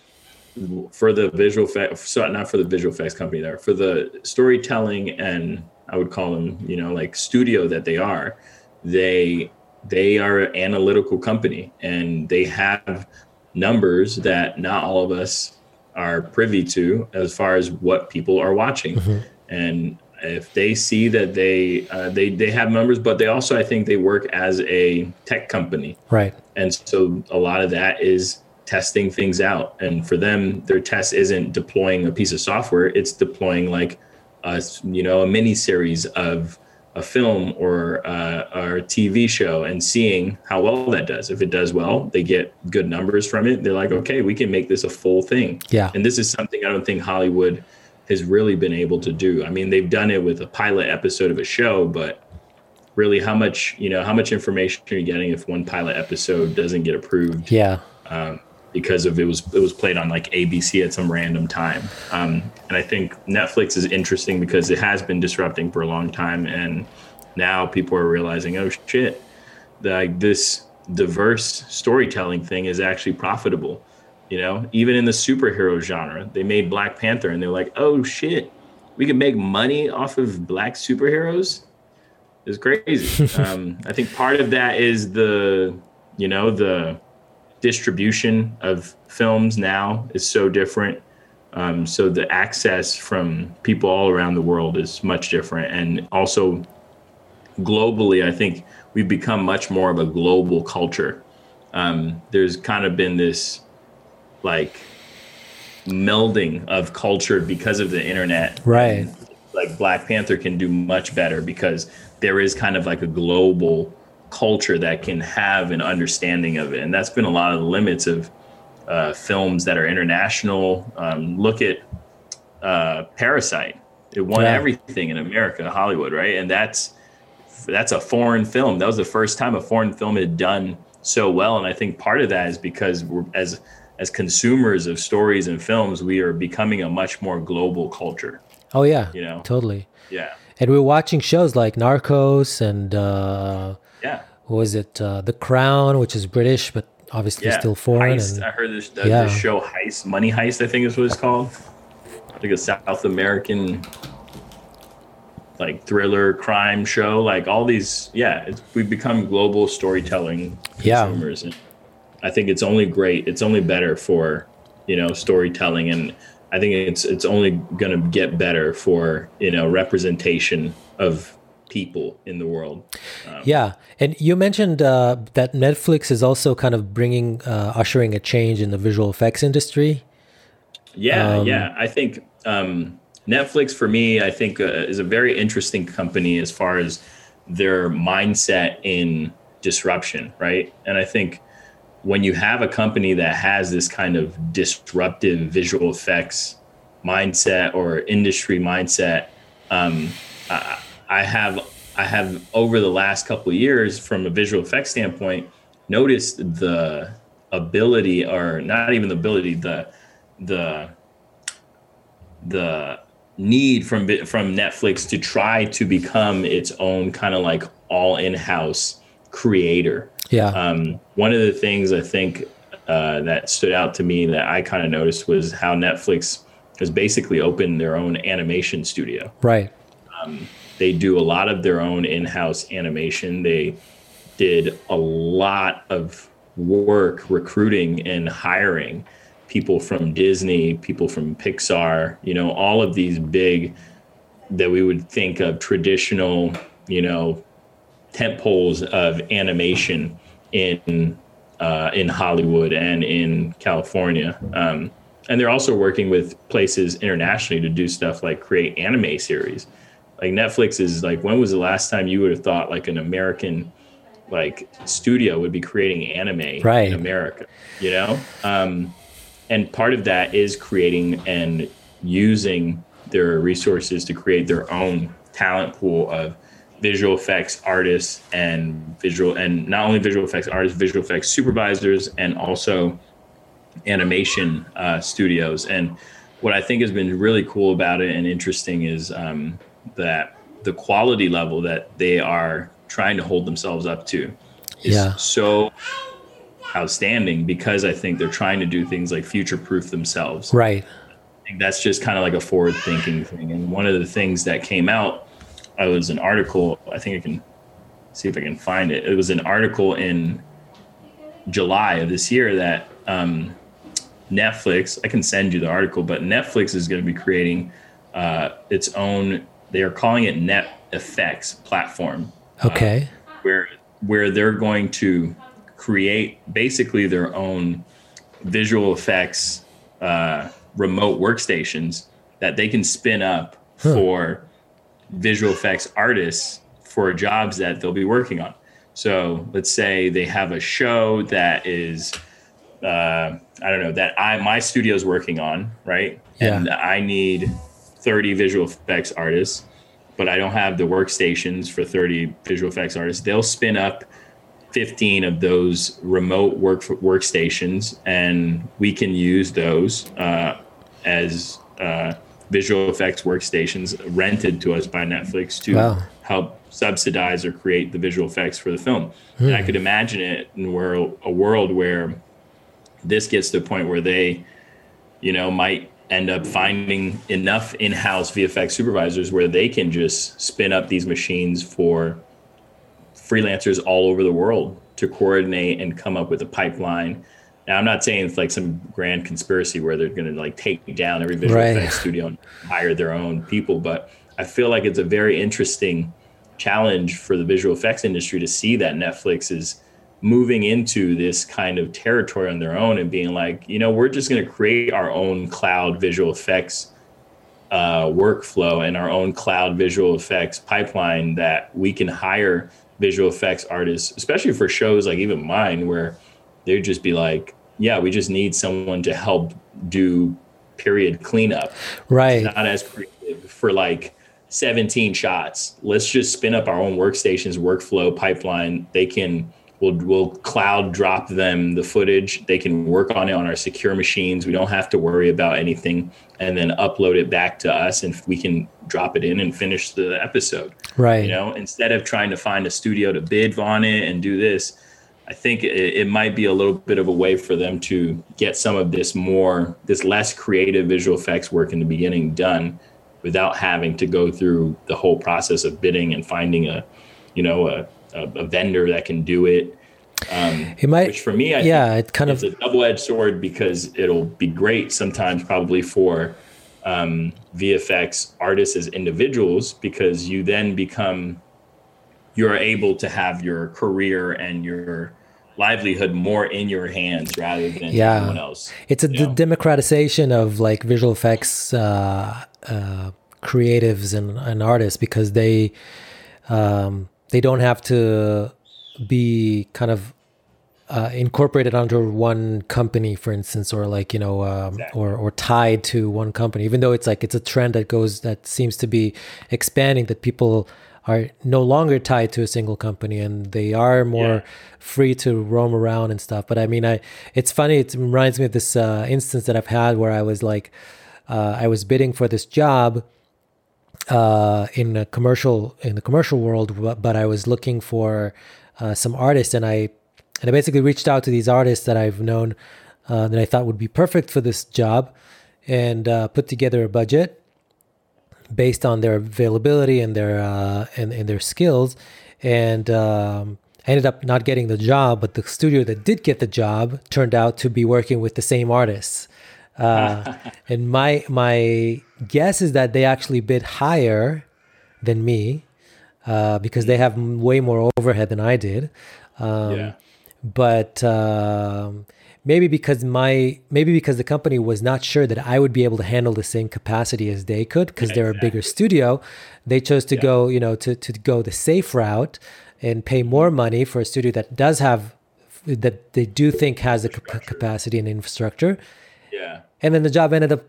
for the visual effect so not for the visual effects company there for the storytelling and i would call them you know like studio that they are they they are an analytical company and they have numbers that not all of us are privy to as far as what people are watching, and if they see that they uh, they they have numbers, but they also I think they work as a tech company, Right. and so a lot of that is testing things out. And for them, their test isn't deploying a piece of software; it's deploying like a you know a mini series of a film or uh, or a TV show and seeing how well that does. If it does well, they get good numbers from it. They're like, okay, we can make this a full thing. Yeah. And this is something I don't think Hollywood has really been able to do. I mean, they've done it with a pilot episode of a show, but really how much, you know, how much information are you getting if one pilot episode doesn't get approved Yeah. um, because of it was it was played on like ABC at some random time. Um, and I think Netflix is interesting because it has been disrupting for a long time, and now people are realizing, oh shit, like this diverse storytelling thing is actually profitable. You know, even in the superhero genre, they made Black Panther, and they're like, oh shit, we can make money off of black superheroes. It's crazy. (laughs) um, I think part of that is the, you know, the distribution of films now is so different. Um, so the access from people all around the world is much different, and also globally, I think we've become much more of a global culture. Um, there's kind of been this like melding of culture because of the internet. Right. Like Black Panther can do much better because there is kind of like a global culture that can have an understanding of it. And that's been a lot of the limits of uh, films that are international. Um, look at uh, Parasite. It won Yeah. everything in America, Hollywood, right? And that's that's a foreign film. That was the first time a foreign film had done so well, and I think part of that is because we're as as consumers of stories and films, we are becoming a much more global culture. Oh yeah. You know. Totally. Yeah, And we're watching shows like Narcos and uh, yeah, what was it? Uh, The Crown, which is British but obviously yeah. still foreign. Heist. And I heard this, the, Yeah. this show Heist, Money Heist. I think is what it's called. Like a South American like thriller crime show like all these yeah it's, we've become global storytelling Yeah. consumers and i think it's only great it's only better for you know storytelling and i think it's it's only going to get better for you know representation of people in the world Yeah, and you mentioned uh, that Netflix is also kind of bringing, uh, ushering a change in the visual effects industry. Yeah, Um, yeah. I think um, Netflix for me, I think uh, is a very interesting company as far as their mindset in disruption, right? And I think when you have a company that has this kind of disruptive visual effects mindset or industry mindset, um, I, I have I have over the last couple of years, from a visual effects standpoint, noticed the ability, or not even the ability, the the the need from from Netflix to try to become its own kind of like all in-house creator. Yeah, Um, one of the things I think uh, that stood out to me that I kind of noticed was how Netflix has basically opened their own animation studio right. They do a lot of their own in-house animation they did a lot of work recruiting and hiring people from disney people from pixar you know all of these big that we would think of traditional you know tent poles of animation in uh, in Hollywood and in California. Um, and they're also working with places internationally to do stuff like create anime series. Like Netflix is like, when was the last time you would have thought like an American like studio would be creating anime Right. in America? You know, um, and part of that is creating and using their resources to create their own talent pool of visual effects artists and visual and not only visual effects artists visual effects supervisors and also animation uh, studios and what i think has been really cool about it and interesting is um, that the quality level that they are trying to hold themselves up to is Yeah. so outstanding because i think they're trying to do things like future proof themselves Right. I think that's just kind of like a forward thinking thing. And one of the things that came out, uh, was an article. I think I can see if I can find it. It was an article in July of this year that um, Netflix, I can send you the article, but Netflix is going to be creating uh, its own. They are calling it Net Effects platform. Okay. Uh, where where they're going to create basically their own visual effects uh, remote workstations that they can spin up huh. for visual effects artists for jobs that they'll be working on. So let's say they have a show that is, uh, I don't know, that I my studio's working on, right? Yeah. And I need 30 visual effects artists, but I don't have the workstations for 30 visual effects artists. They'll spin up 15 of those remote work workstations, and we can use those uh, as uh, visual effects workstations rented to us by Netflix to wow. help subsidize or create the visual effects for the film. Hmm. And I hmm. could imagine it in a world where this gets to the point where they, you know, might end up finding enough in-house VFX supervisors where they can just spin up these machines for freelancers all over the world to coordinate and come up with a pipeline. Now, I'm not saying it's like some grand conspiracy where they're going to like take down every visual right. effects studio and hire their own people, but I feel like it's a very interesting challenge for the visual effects industry to see that Netflix is moving into this kind of territory on their own and being like, you know, we're just going to create our own cloud visual effects uh, workflow and our own cloud visual effects pipeline that we can hire visual effects artists, especially for shows like even mine, where they'd just be like, yeah, we just need someone to help do period cleanup. Right. It's not as creative for like 17 shots. Let's just spin up our own workstations, workflow pipeline. They can we'll we'll cloud drop them the footage. They can work on it on our secure machines. We don't have to worry about anything and then upload it back to us and we can drop it in and finish the episode. Right. You know, instead of trying to find a studio to bid on it and do this, I think it, it, might be a little bit of a way for them to get some of this more, this less creative visual effects work in the beginning done without having to go through the whole process of bidding and finding a, you know, a, a, a vendor that can do it. Um, it might, which for me, I yeah, it kind of, a double-edged sword because it'll be great sometimes probably for um, VFX artists as individuals because you then become you're able to have your career and your livelihood more in your hands rather than yeah. anyone else. It's a d- democratization of like visual effects uh, uh, creatives and, and artists because they um, they don't have to be kind of uh, incorporated under one company, for instance, or like you know, um, exactly. or or tied to one company. Even though it's like it's a trend that goes that seems to be expanding, that people are no longer tied to a single company and they are more yeah. free to roam around and stuff. But I mean, I it's funny. It reminds me of this uh, instance that I've had where I was like, uh, I was bidding for this job uh, in a commercial in the commercial world, but, but I was looking for uh, some artists, and I and I basically reached out to these artists that I've known uh, that I thought would be perfect for this job, and uh, put together a budget based on their availability and their uh, and, and their skills. And um, I ended up not getting the job, but the studio that did get the job turned out to be working with the same artists. Uh, (laughs) and my my guess is that they actually bid higher than me uh, because they have way more overhead than I did. Um, yeah. But um, maybe because my maybe because the company was not sure that I would be able to handle the same capacity as they could because they're a bigger studio, they chose to yeah. go you know to to go the safe route and pay more money for a studio that does have that they do think has the capacity and infrastructure. Yeah. And then the job ended up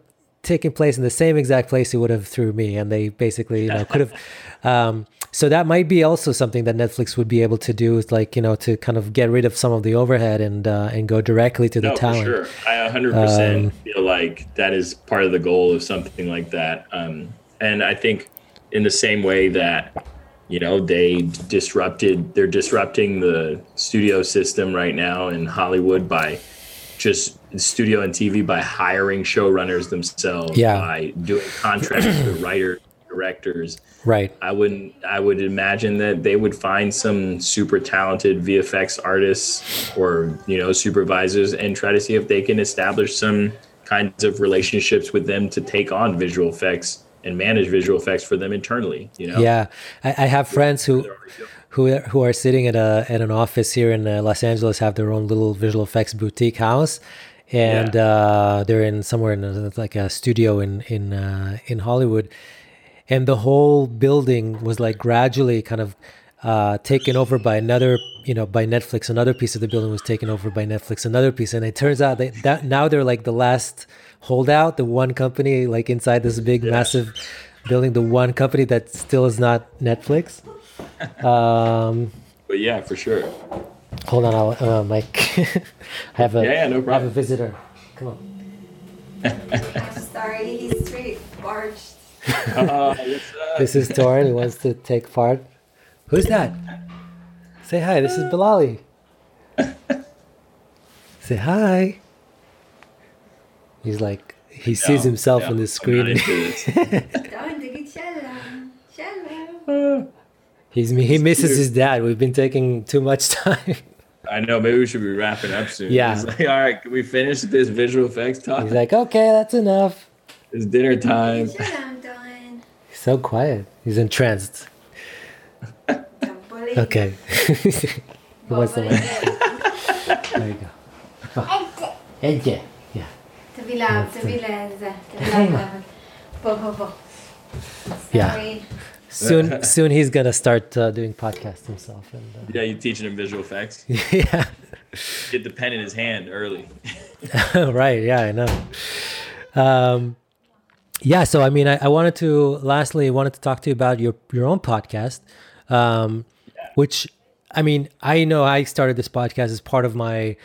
taking place in the same exact place it would have through me, and they basically you know could have. (laughs) Um, so that might be also something that Netflix would be able to do, is like you know to kind of get rid of some of the overhead and uh, and go directly to the no, talent. For sure, I 100 um, percent feel like that is part of the goal of something like that. Um, and I think in the same way that you know they disrupted, they're disrupting the studio system right now in Hollywood by just studio and TV by hiring showrunners themselves, yeah. by doing contracts with (clears throat) writers directors. Right. I wouldn't. I would imagine that they would find some super talented VFX artists or you know supervisors and try to see if they can establish some kinds of relationships with them to take on visual effects and manage visual effects for them internally. You know. Yeah, I, I have friends who who who are sitting at a at an office here in uh, Los Angeles have their own little visual effects boutique house, and Yeah. uh, they're in somewhere in a, like a studio in in uh, in Hollywood, and the whole building was like gradually kind of uh, taken over by another you know by Netflix. Another piece of the building was taken over by Netflix. Another piece, and it turns out that, that now they're like the last holdout, the one company like inside this big massive building, the one company that still is not Netflix. (laughs) Um, But yeah, for sure. Hold on, I'll, uh, Mike. (laughs) I have a Yeah, yeah, no I have a visitor. Come on. I'm sorry, he's straight barged. (laughs) Uh. This is Torin. He wants to take part. Who's that? Say hi. This is Bilali. (laughs) Say hi. He's like he sees No, himself no, on the I'm not screen. He's he misses his dad. We've been taking too much time. I know. Maybe we should be wrapping up soon. Yeah. He's like, all right, can we finish this visual effects talk? He's like, okay, that's enough. It's dinner time. I'm done. He's so quiet. He's entranced. okay. (laughs) Who wants the? There you go. Oh. Yeah. Yeah. Soon, soon he's gonna start uh, doing podcasts himself, and Yeah, you teaching him visual effects. uh, (laughs) yeah. Get the pen in his hand early. (laughs) right yeah i know um yeah so i mean I, I wanted to lastly wanted to talk to you about your your own podcast um which i mean i know i started this podcast as part of my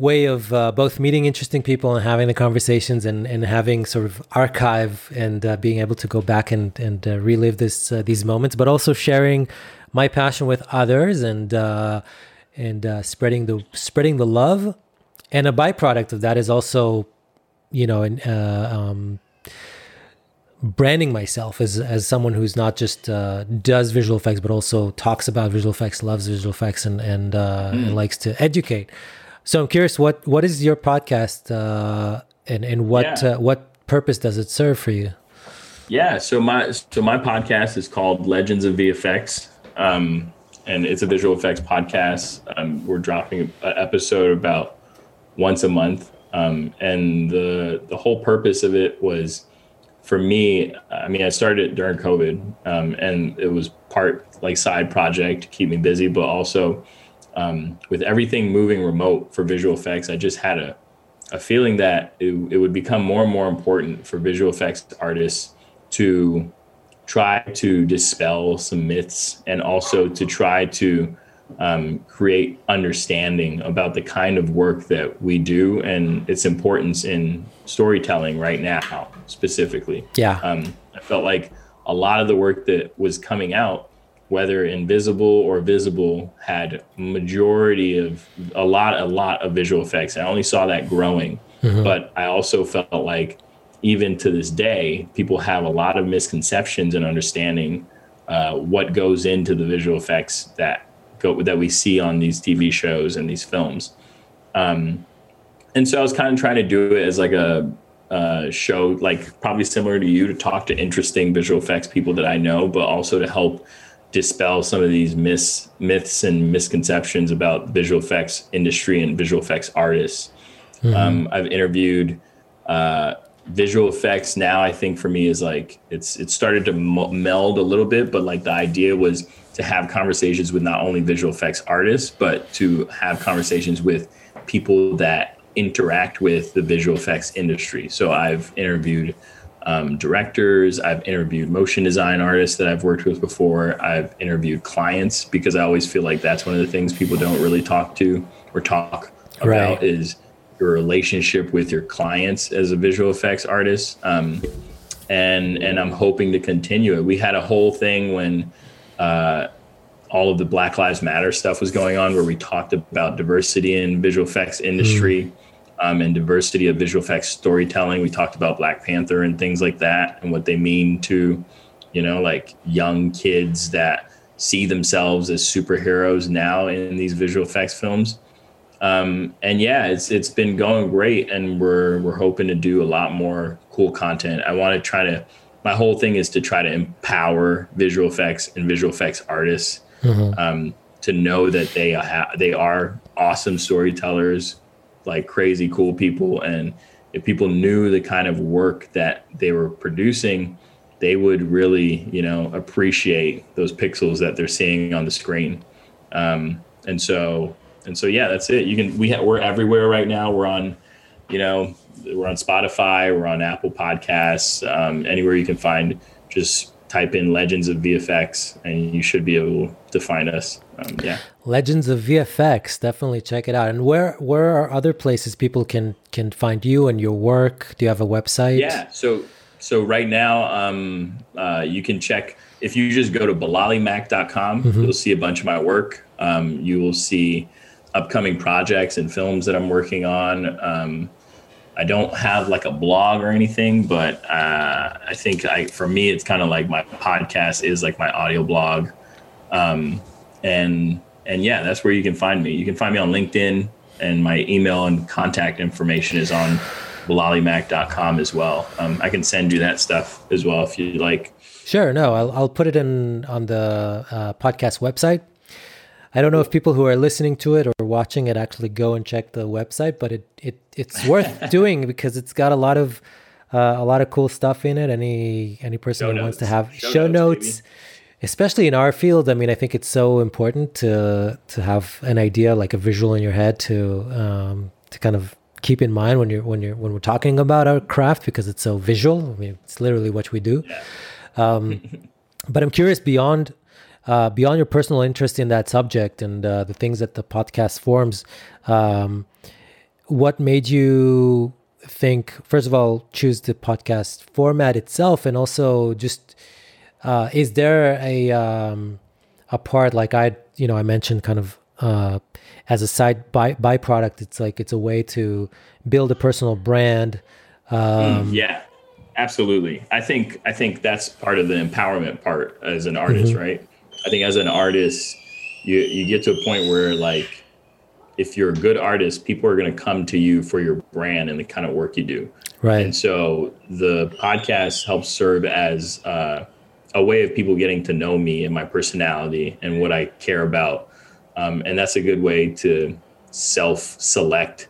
way of uh, both meeting interesting people and having the conversations and, and having sort of archive and uh, being able to go back and, and uh, relive this uh, these moments but also sharing my passion with others and uh, and uh, spreading the spreading the love. And a byproduct of that is also you know an, uh, um, branding myself as as someone who's not just uh, does visual effects but also talks about visual effects loves visual effects and and, uh, and likes to educate so i'm curious what what is your podcast uh, and and what Yeah. uh, what purpose does it serve for you Yeah, so my so my podcast is called Legends of VFX, um, and it's a visual effects podcast. Um, we're dropping an episode about once a month, um, and the the whole purpose of it was for me. I mean, I started it during COVID, um, and it was part like side project to keep me busy, but also um, with everything moving remote for visual effects, I just had a a feeling that it, it would become more and more important for visual effects artists to try to dispel some myths and also to try to um, create understanding about the kind of work that we do and its importance in storytelling right now specifically. Yeah. Um, I felt like a lot of the work that was coming out, whether invisible or visible, had majority of a lot, a lot of visual effects. I only saw that growing, but I also felt like even to this day, people have a lot of misconceptions and understanding uh, what goes into the visual effects that go that we see on these TV shows and these films. Um, and so I was kind of trying to do it as like a uh, show, like probably similar to you, to talk to interesting visual effects people that I know, but also to help dispel some of these myths, myths and misconceptions about visual effects industry and visual effects artists. Um, I've interviewed uh, visual effects now. I think for me is like it's it started to m- meld a little bit, but like the idea was to have conversations with not only visual effects artists, but to have conversations with people that interact with the visual effects industry. So I've interviewed um, directors, I've interviewed motion design artists that I've worked with before, I've interviewed clients because I always feel like that's one of the things people don't really talk to or talk about Right. is your relationship with your clients as a visual effects artist. Um, and and I'm hoping to continue it. We had a whole thing when uh, all of the Black Lives Matter stuff was going on, where we talked about diversity in visual effects industry um, and diversity of visual effects storytelling. We talked about Black Panther and things like that, and what they mean to you know, like young kids that see themselves as superheroes now in these visual effects films. Um, and yeah, it's it's been going great, and we're we're hoping to do a lot more cool content. I want to try to. My whole thing is to try to empower visual effects and visual effects artists um, to know that they ha- they are awesome storytellers, like crazy cool people, and if people knew the kind of work that they were producing, they would really you know appreciate those pixels that they're seeing on the screen. Um, and so and so yeah, that's it. You can we ha- we're everywhere right now. We're on, you know, we're on Spotify, we're on Apple Podcasts, um, anywhere you can find. Just type in Legends of VFX, and you should be able to find us. Um, yeah. Legends of VFX, definitely check it out. And where where are other places people can can find you and your work? Do you have a website? Yeah. So so right now, um, uh, you can check if you just go to bilalimack.com, you'll see a bunch of my work. Um, you will see upcoming projects and films that I'm working on. Um, I don't have like a blog or anything, but uh, I think I, for me, it's kind of like my podcast is like my audio blog. Um, and and yeah, that's where you can find me. You can find me on LinkedIn, and my email and contact information is on bilalimack.com as well. Um, I can send you that stuff as well if you like. Sure. No, I'll I'll put it in on the uh, podcast website. I don't know if people who are listening to it or watching it actually go and check the website, but it, it it's worth (laughs) doing because it's got a lot of uh, a lot of cool stuff in it. Any any person Show who wants to have Show show, notes, notes, especially in our field. I mean, I think it's so important to to have an idea like a visual in your head to um, to kind of keep in mind when you're when you're when we're talking about our craft because it's so visual. I mean, it's literally what we do. Um, (laughs) but I'm curious beyond uh, beyond your personal interest in that subject and uh, the things that the podcast forms. Um, what made you think? First of all, choose the podcast format itself, and also just uh, is there a um, a part like I you know I mentioned kind of uh, as a side by byproduct. It's like it's a way to build a personal brand. Um, yeah absolutely i think i think that's part of the empowerment part as an artist right i think as an artist you you get to a point where like if you're a good artist people are going to come to you for your brand and the kind of work you do right. and so the podcast helps serve as uh, a way of people getting to know me and my personality and what I care about. Um, and that's a good way to self select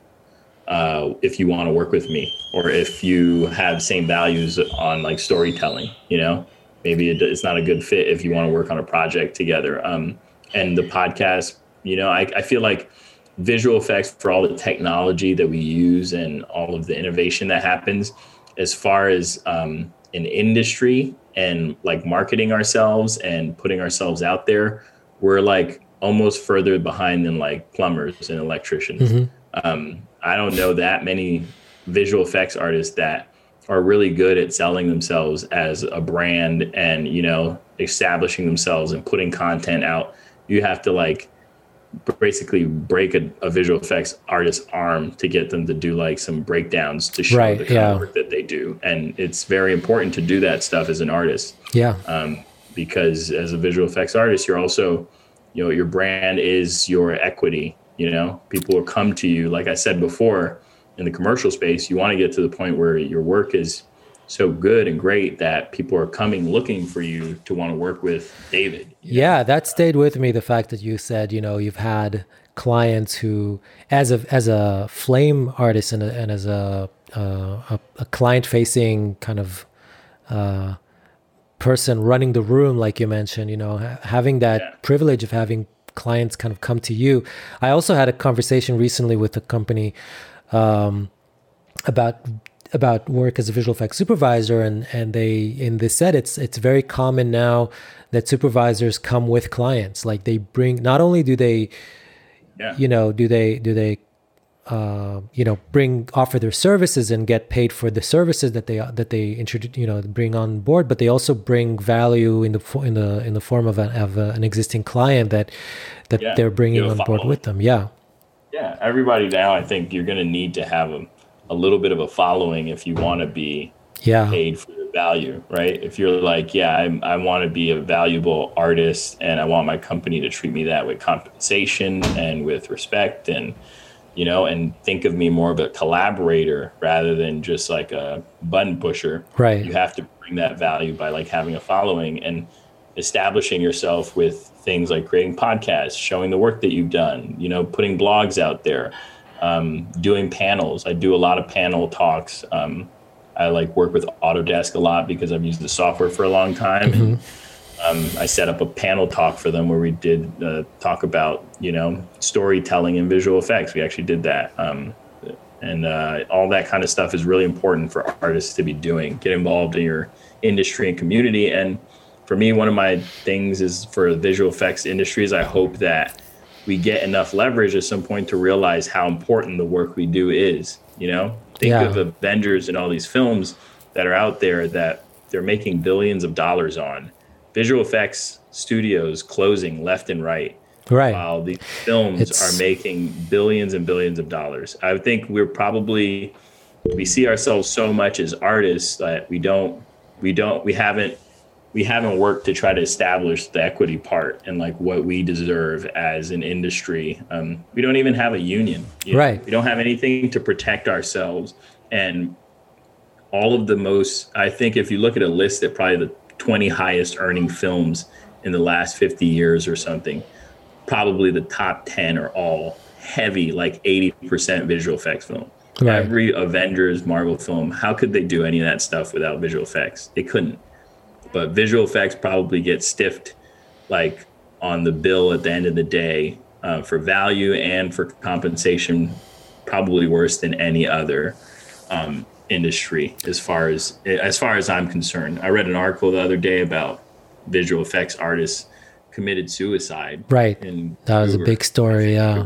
uh, if you want to work with me or if you have same values on like storytelling, you know, maybe it, it's not a good fit if you want to work on a project together. Um, and the podcast, you know, I, I feel like visual effects for all the technology that we use and all of the innovation that happens as far as um, an industry and like marketing ourselves and putting ourselves out there we're like almost further behind than like plumbers and electricians um, i don't know that many visual effects artists that are really good at selling themselves as a brand and you know establishing themselves and putting content out. You have to like basically break a, a visual effects artist's arm to get them to do like some breakdowns to show Right, the kind yeah. of work that they do. And it's very important to do that stuff as an artist. Yeah. um, because as a visual effects artist you're also you know your brand is your equity you know? People will come to you. Like i said before in the commercial space you want to get to the point where your work is so good and great that people are coming looking for you to want to work with david Yeah, that stayed with me. The fact that you said, you know, you've had clients who, as a as a flame artist and, a, and as a uh, a, a client facing kind of uh, person running the room, like you mentioned, you know, ha- having that Yeah. privilege of having clients kind of come to you. I also had a conversation recently with a company um, about about work as a visual effects supervisor. And and they and they said it's it's very common now that supervisors come with clients. Like they bring not only do they yeah. you know do they do they uh, you know bring offer their services and get paid for the services that they that they introduce you know bring on board but they also bring value in the in the in the form of an, of a, an existing client that that Yeah, they're bringing on board with them. Yeah yeah everybody now i think you're going to need to have a, a little bit of a following if you want to be yeah paid for your value, right? If you're like, yeah, I, I want to be a valuable artist and I want my company to treat me that with compensation and with respect and, you know, and think of me more of a collaborator rather than just like a button pusher. Right. You have to bring that value by like having a following and establishing yourself with things like creating podcasts, showing the work that you've done, you know, putting blogs out there, um, doing panels. I do a lot of panel talks. Um, I like work with Autodesk a lot because I've used the software for a long time. And, um, I set up a panel talk for them where we did uh, talk about you know storytelling and visual effects. We actually did that, um, and uh, all that kind of stuff is really important for artists to be doing. Get involved in your industry and community. And for me, one of my things is for the visual effects industries. I hope that we get enough leverage at some point to realize how important the work we do is. You know, think Yeah. of Avengers and all these films that are out there that they're making billions of dollars on. Visual effects studios closing left and right Right. while these films It's- are making billions and billions of dollars. I think we're probably we see ourselves so much as artists that we don't we don't we haven't we haven't worked to try to establish the equity part and like what we deserve as an industry. Um, we don't even have a union. you know? Right. We don't have anything to protect ourselves and all of the most i think if you look at a list at probably the 20 highest earning films in the last 50 years or something probably the top 10 are all heavy like 80% visual effects film Right. every avengers marvel film how could they do any of that stuff without visual effects they couldn't but visual effects probably get stiffed like on the bill at the end of the day uh, for value and for compensation probably worse than any other um, industry as far as as far as I'm concerned. I read an article the other day about visual effects artists committed suicide. Right. And That was a big story. Yeah.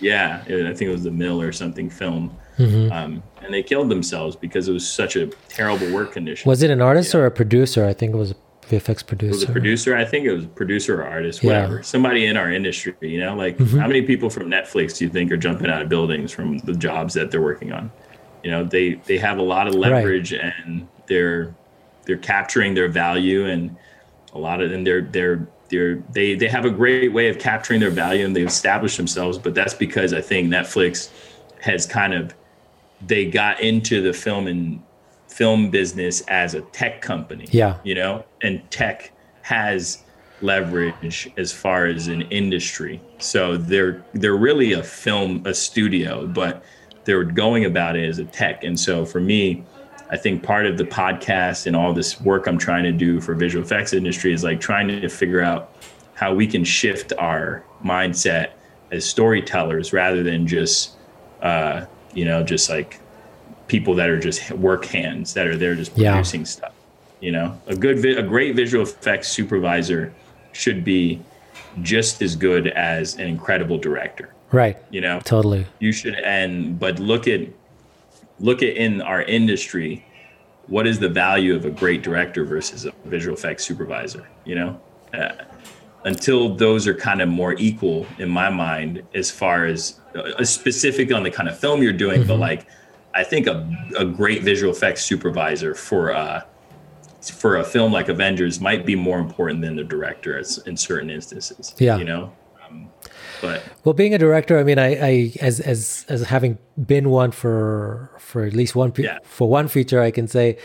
Yeah, I think it was the Mill or something film, Mm-hmm. um, and they killed themselves because it was such a terrible work condition. Was it an artist or a producer? I think it was a VFX It was a producer. producer. I think it was a producer or artist, Yeah. whatever. Somebody in our industry, you know, like how many people from Netflix do you think are jumping out of buildings from the jobs that they're working on? You know, they they have a lot of leverage and they're they're capturing their value and a lot of them they're they're they're they they have a great way of capturing their value and they've established themselves. But that's because I think Netflix has kind of they got into the film and film business as a tech company Yeah. you know? And tech has leverage as far as an industry. So they're they're really a film a studio but they're going about it as a tech. And so for me i think part of the podcast and all this work i'm trying to do for visual effects industry is like trying to figure out how we can shift our mindset as storytellers rather than just uh you know just like people that are just work hands that are there just Yeah. producing stuff you know a good vi- a great visual effects supervisor should be just as good as an incredible director Right. you know Totally. you should and but look at look at in our industry what is the value of a great director versus a visual effects supervisor you know uh, until those are kind of more equal in my mind as far as specific on the kind of film you're doing but like i think a, a great visual effects supervisor for uh for a film like avengers might be more important than the director as, in certain instances Yeah. you know um, but Well, being a director, I mean, I, I as as as having been one for for at least one Yeah. for one feature, I can say,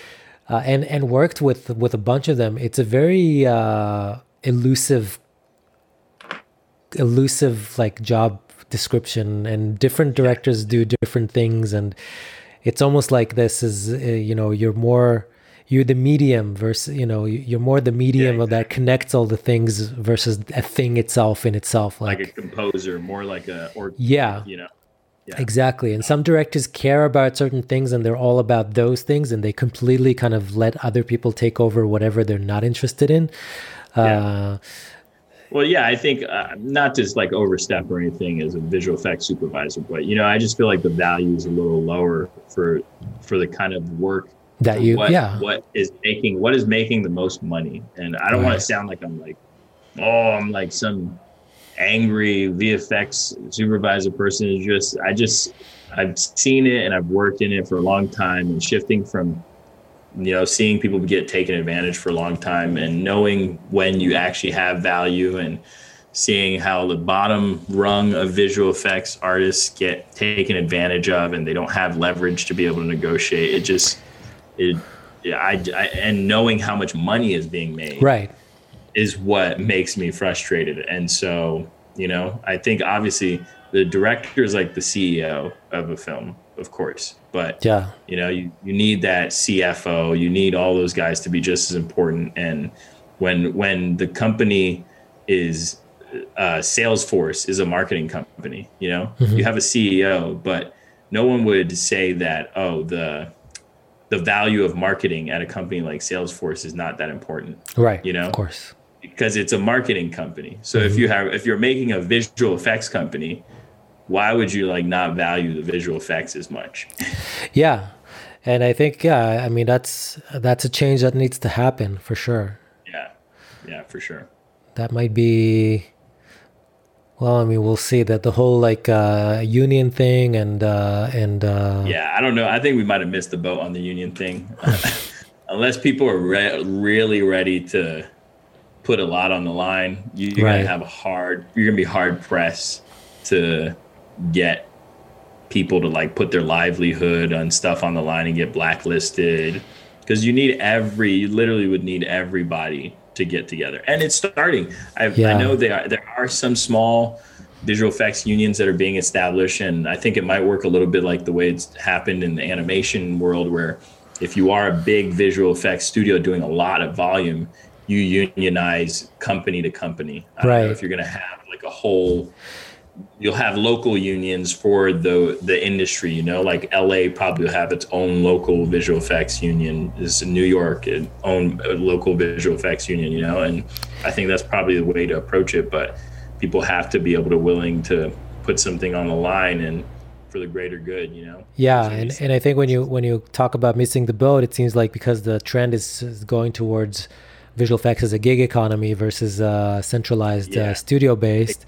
uh, and and worked with with a bunch of them. It's a very uh, elusive, elusive like job description, and different directors do different things, and it's almost like this is uh, you know you're more you're the medium versus you know you're more the medium of that connects all the things versus a thing itself in itself like a composer, more like a or Yeah. you know, yeah, Exactly. And some directors care about certain things and they're all about those things and they completely kind of let other people take over whatever they're not interested in. Uh, Well, yeah, I think uh, not just like overstep or anything as a visual effects supervisor, but you know, I just feel like the value is a little lower for for the kind of work that you, what, yeah. what is making what is making the most money. And I don't want to sound like I'm like, oh, I'm like some angry VFX supervisor person. It's just I just I've seen it and I've worked in it for a long time and shifting from you know, seeing people get taken advantage for a long time and knowing when you actually have value and seeing how the bottom rung of visual effects artists get taken advantage of and they don't have leverage to be able to negotiate. It just, it, yeah, I, I and knowing how much money is being made Right. is what makes me frustrated. And so, you know, I think obviously the director is like the CEO of a film, of course, but Yeah. you know, you, you need that CFO, you need all those guys to be just as important. And when when the company is uh, Salesforce is a marketing company, you know, you have a CEO, but no one would say that oh the the value of marketing at a company like Salesforce is not that important Right. You know? Of course. because it's a marketing company. So if you have if you're making a visual effects company, why would you like not value the visual effects as much? Yeah. And I think yeah, I mean that's that's a change that needs to happen for sure. yeah. Yeah, for sure. That might be well, I mean we'll see that the whole like uh union thing and uh and uh Yeah, I don't know. I think we might have missed the boat on the union thing. (laughs) Unless people are re- really ready to put a lot on the line, you, you're Right. gonna have a hard. You're gonna be hard pressed to get people to like put their livelihood on stuff on the line and get blacklisted because you need every. You literally would need everybody to get together, and it's starting. I, Yeah. I know there are, there are some small visual effects unions that are being established and i think it might work a little bit like the way it's happened in the animation world where if you are a big visual effects studio doing a lot of volume you unionize company to company i don't Right. know if you're going to have like a whole you'll have local unions for the the industry you know like la probably will have its own local visual effects union. This is new york its own uh, local visual effects union you know and i think that's probably the way to approach it but people have to be able to willing to put something on the line and for the greater good you know? Yeah, and, and I think when you when you talk about missing the boat, it seems like because the trend is, is going towards visual effects as a gig economy versus uh, centralized Yeah. uh, studio based,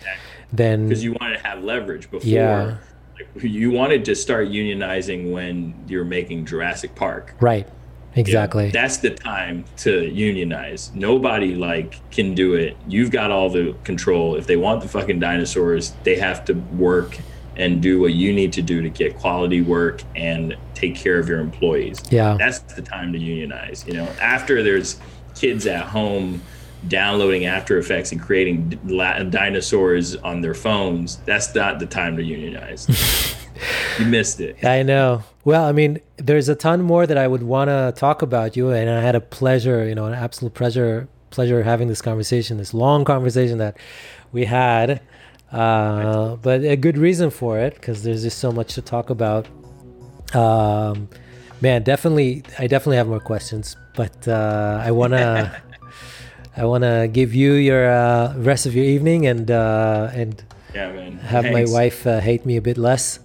then because you wanted to have leverage before Yeah. like, you wanted to start unionizing when you're making jurassic park right, exactly. that's the time to unionize. Nobody like can do it. You've got all the control. If they want the fucking dinosaurs, they have to work and do what you need to do to get quality work and take care of your employees. Yeah. That's the time to unionize. You know, after there's kids at home downloading After Effects and creating dinosaurs on their phones, that's not the time to unionize. (laughs) you missed it. I know. Well, I mean, there's a ton more that I would want to talk about you, and I had a pleasure, you know, an absolute pleasure, pleasure having this conversation, this long conversation that we had. Uh, but a good reason for it because there's just so much to talk about. Um, man, definitely, I definitely have more questions, but uh, I wanna, (laughs) I wanna give you your uh, rest of your evening and uh, and Yeah, man. have Thanks. my wife uh, hate me a bit less.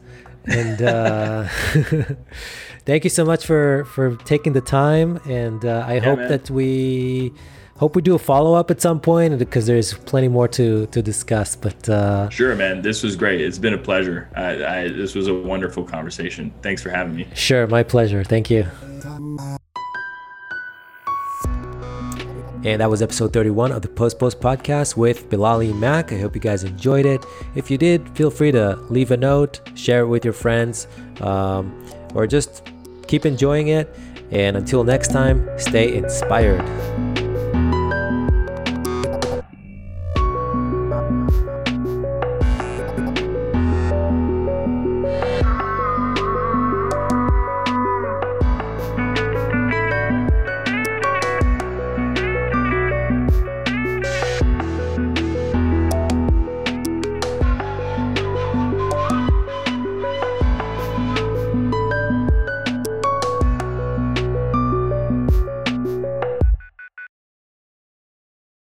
And uh, (laughs) thank you so much for for taking the time. And uh, I hope man. that we hope we do a follow up at some point because there's plenty more to to discuss. But uh, Sure, man. This was great. It's been a pleasure. I, I, this was a wonderful conversation. Thanks for having me. sure, my pleasure. Thank you. And that was episode 31 of the Post Post podcast with Bilali Mack. I hope you guys enjoyed it. If you did, feel free to leave a note, share it with your friends, um, or just keep enjoying it. And until next time, stay inspired.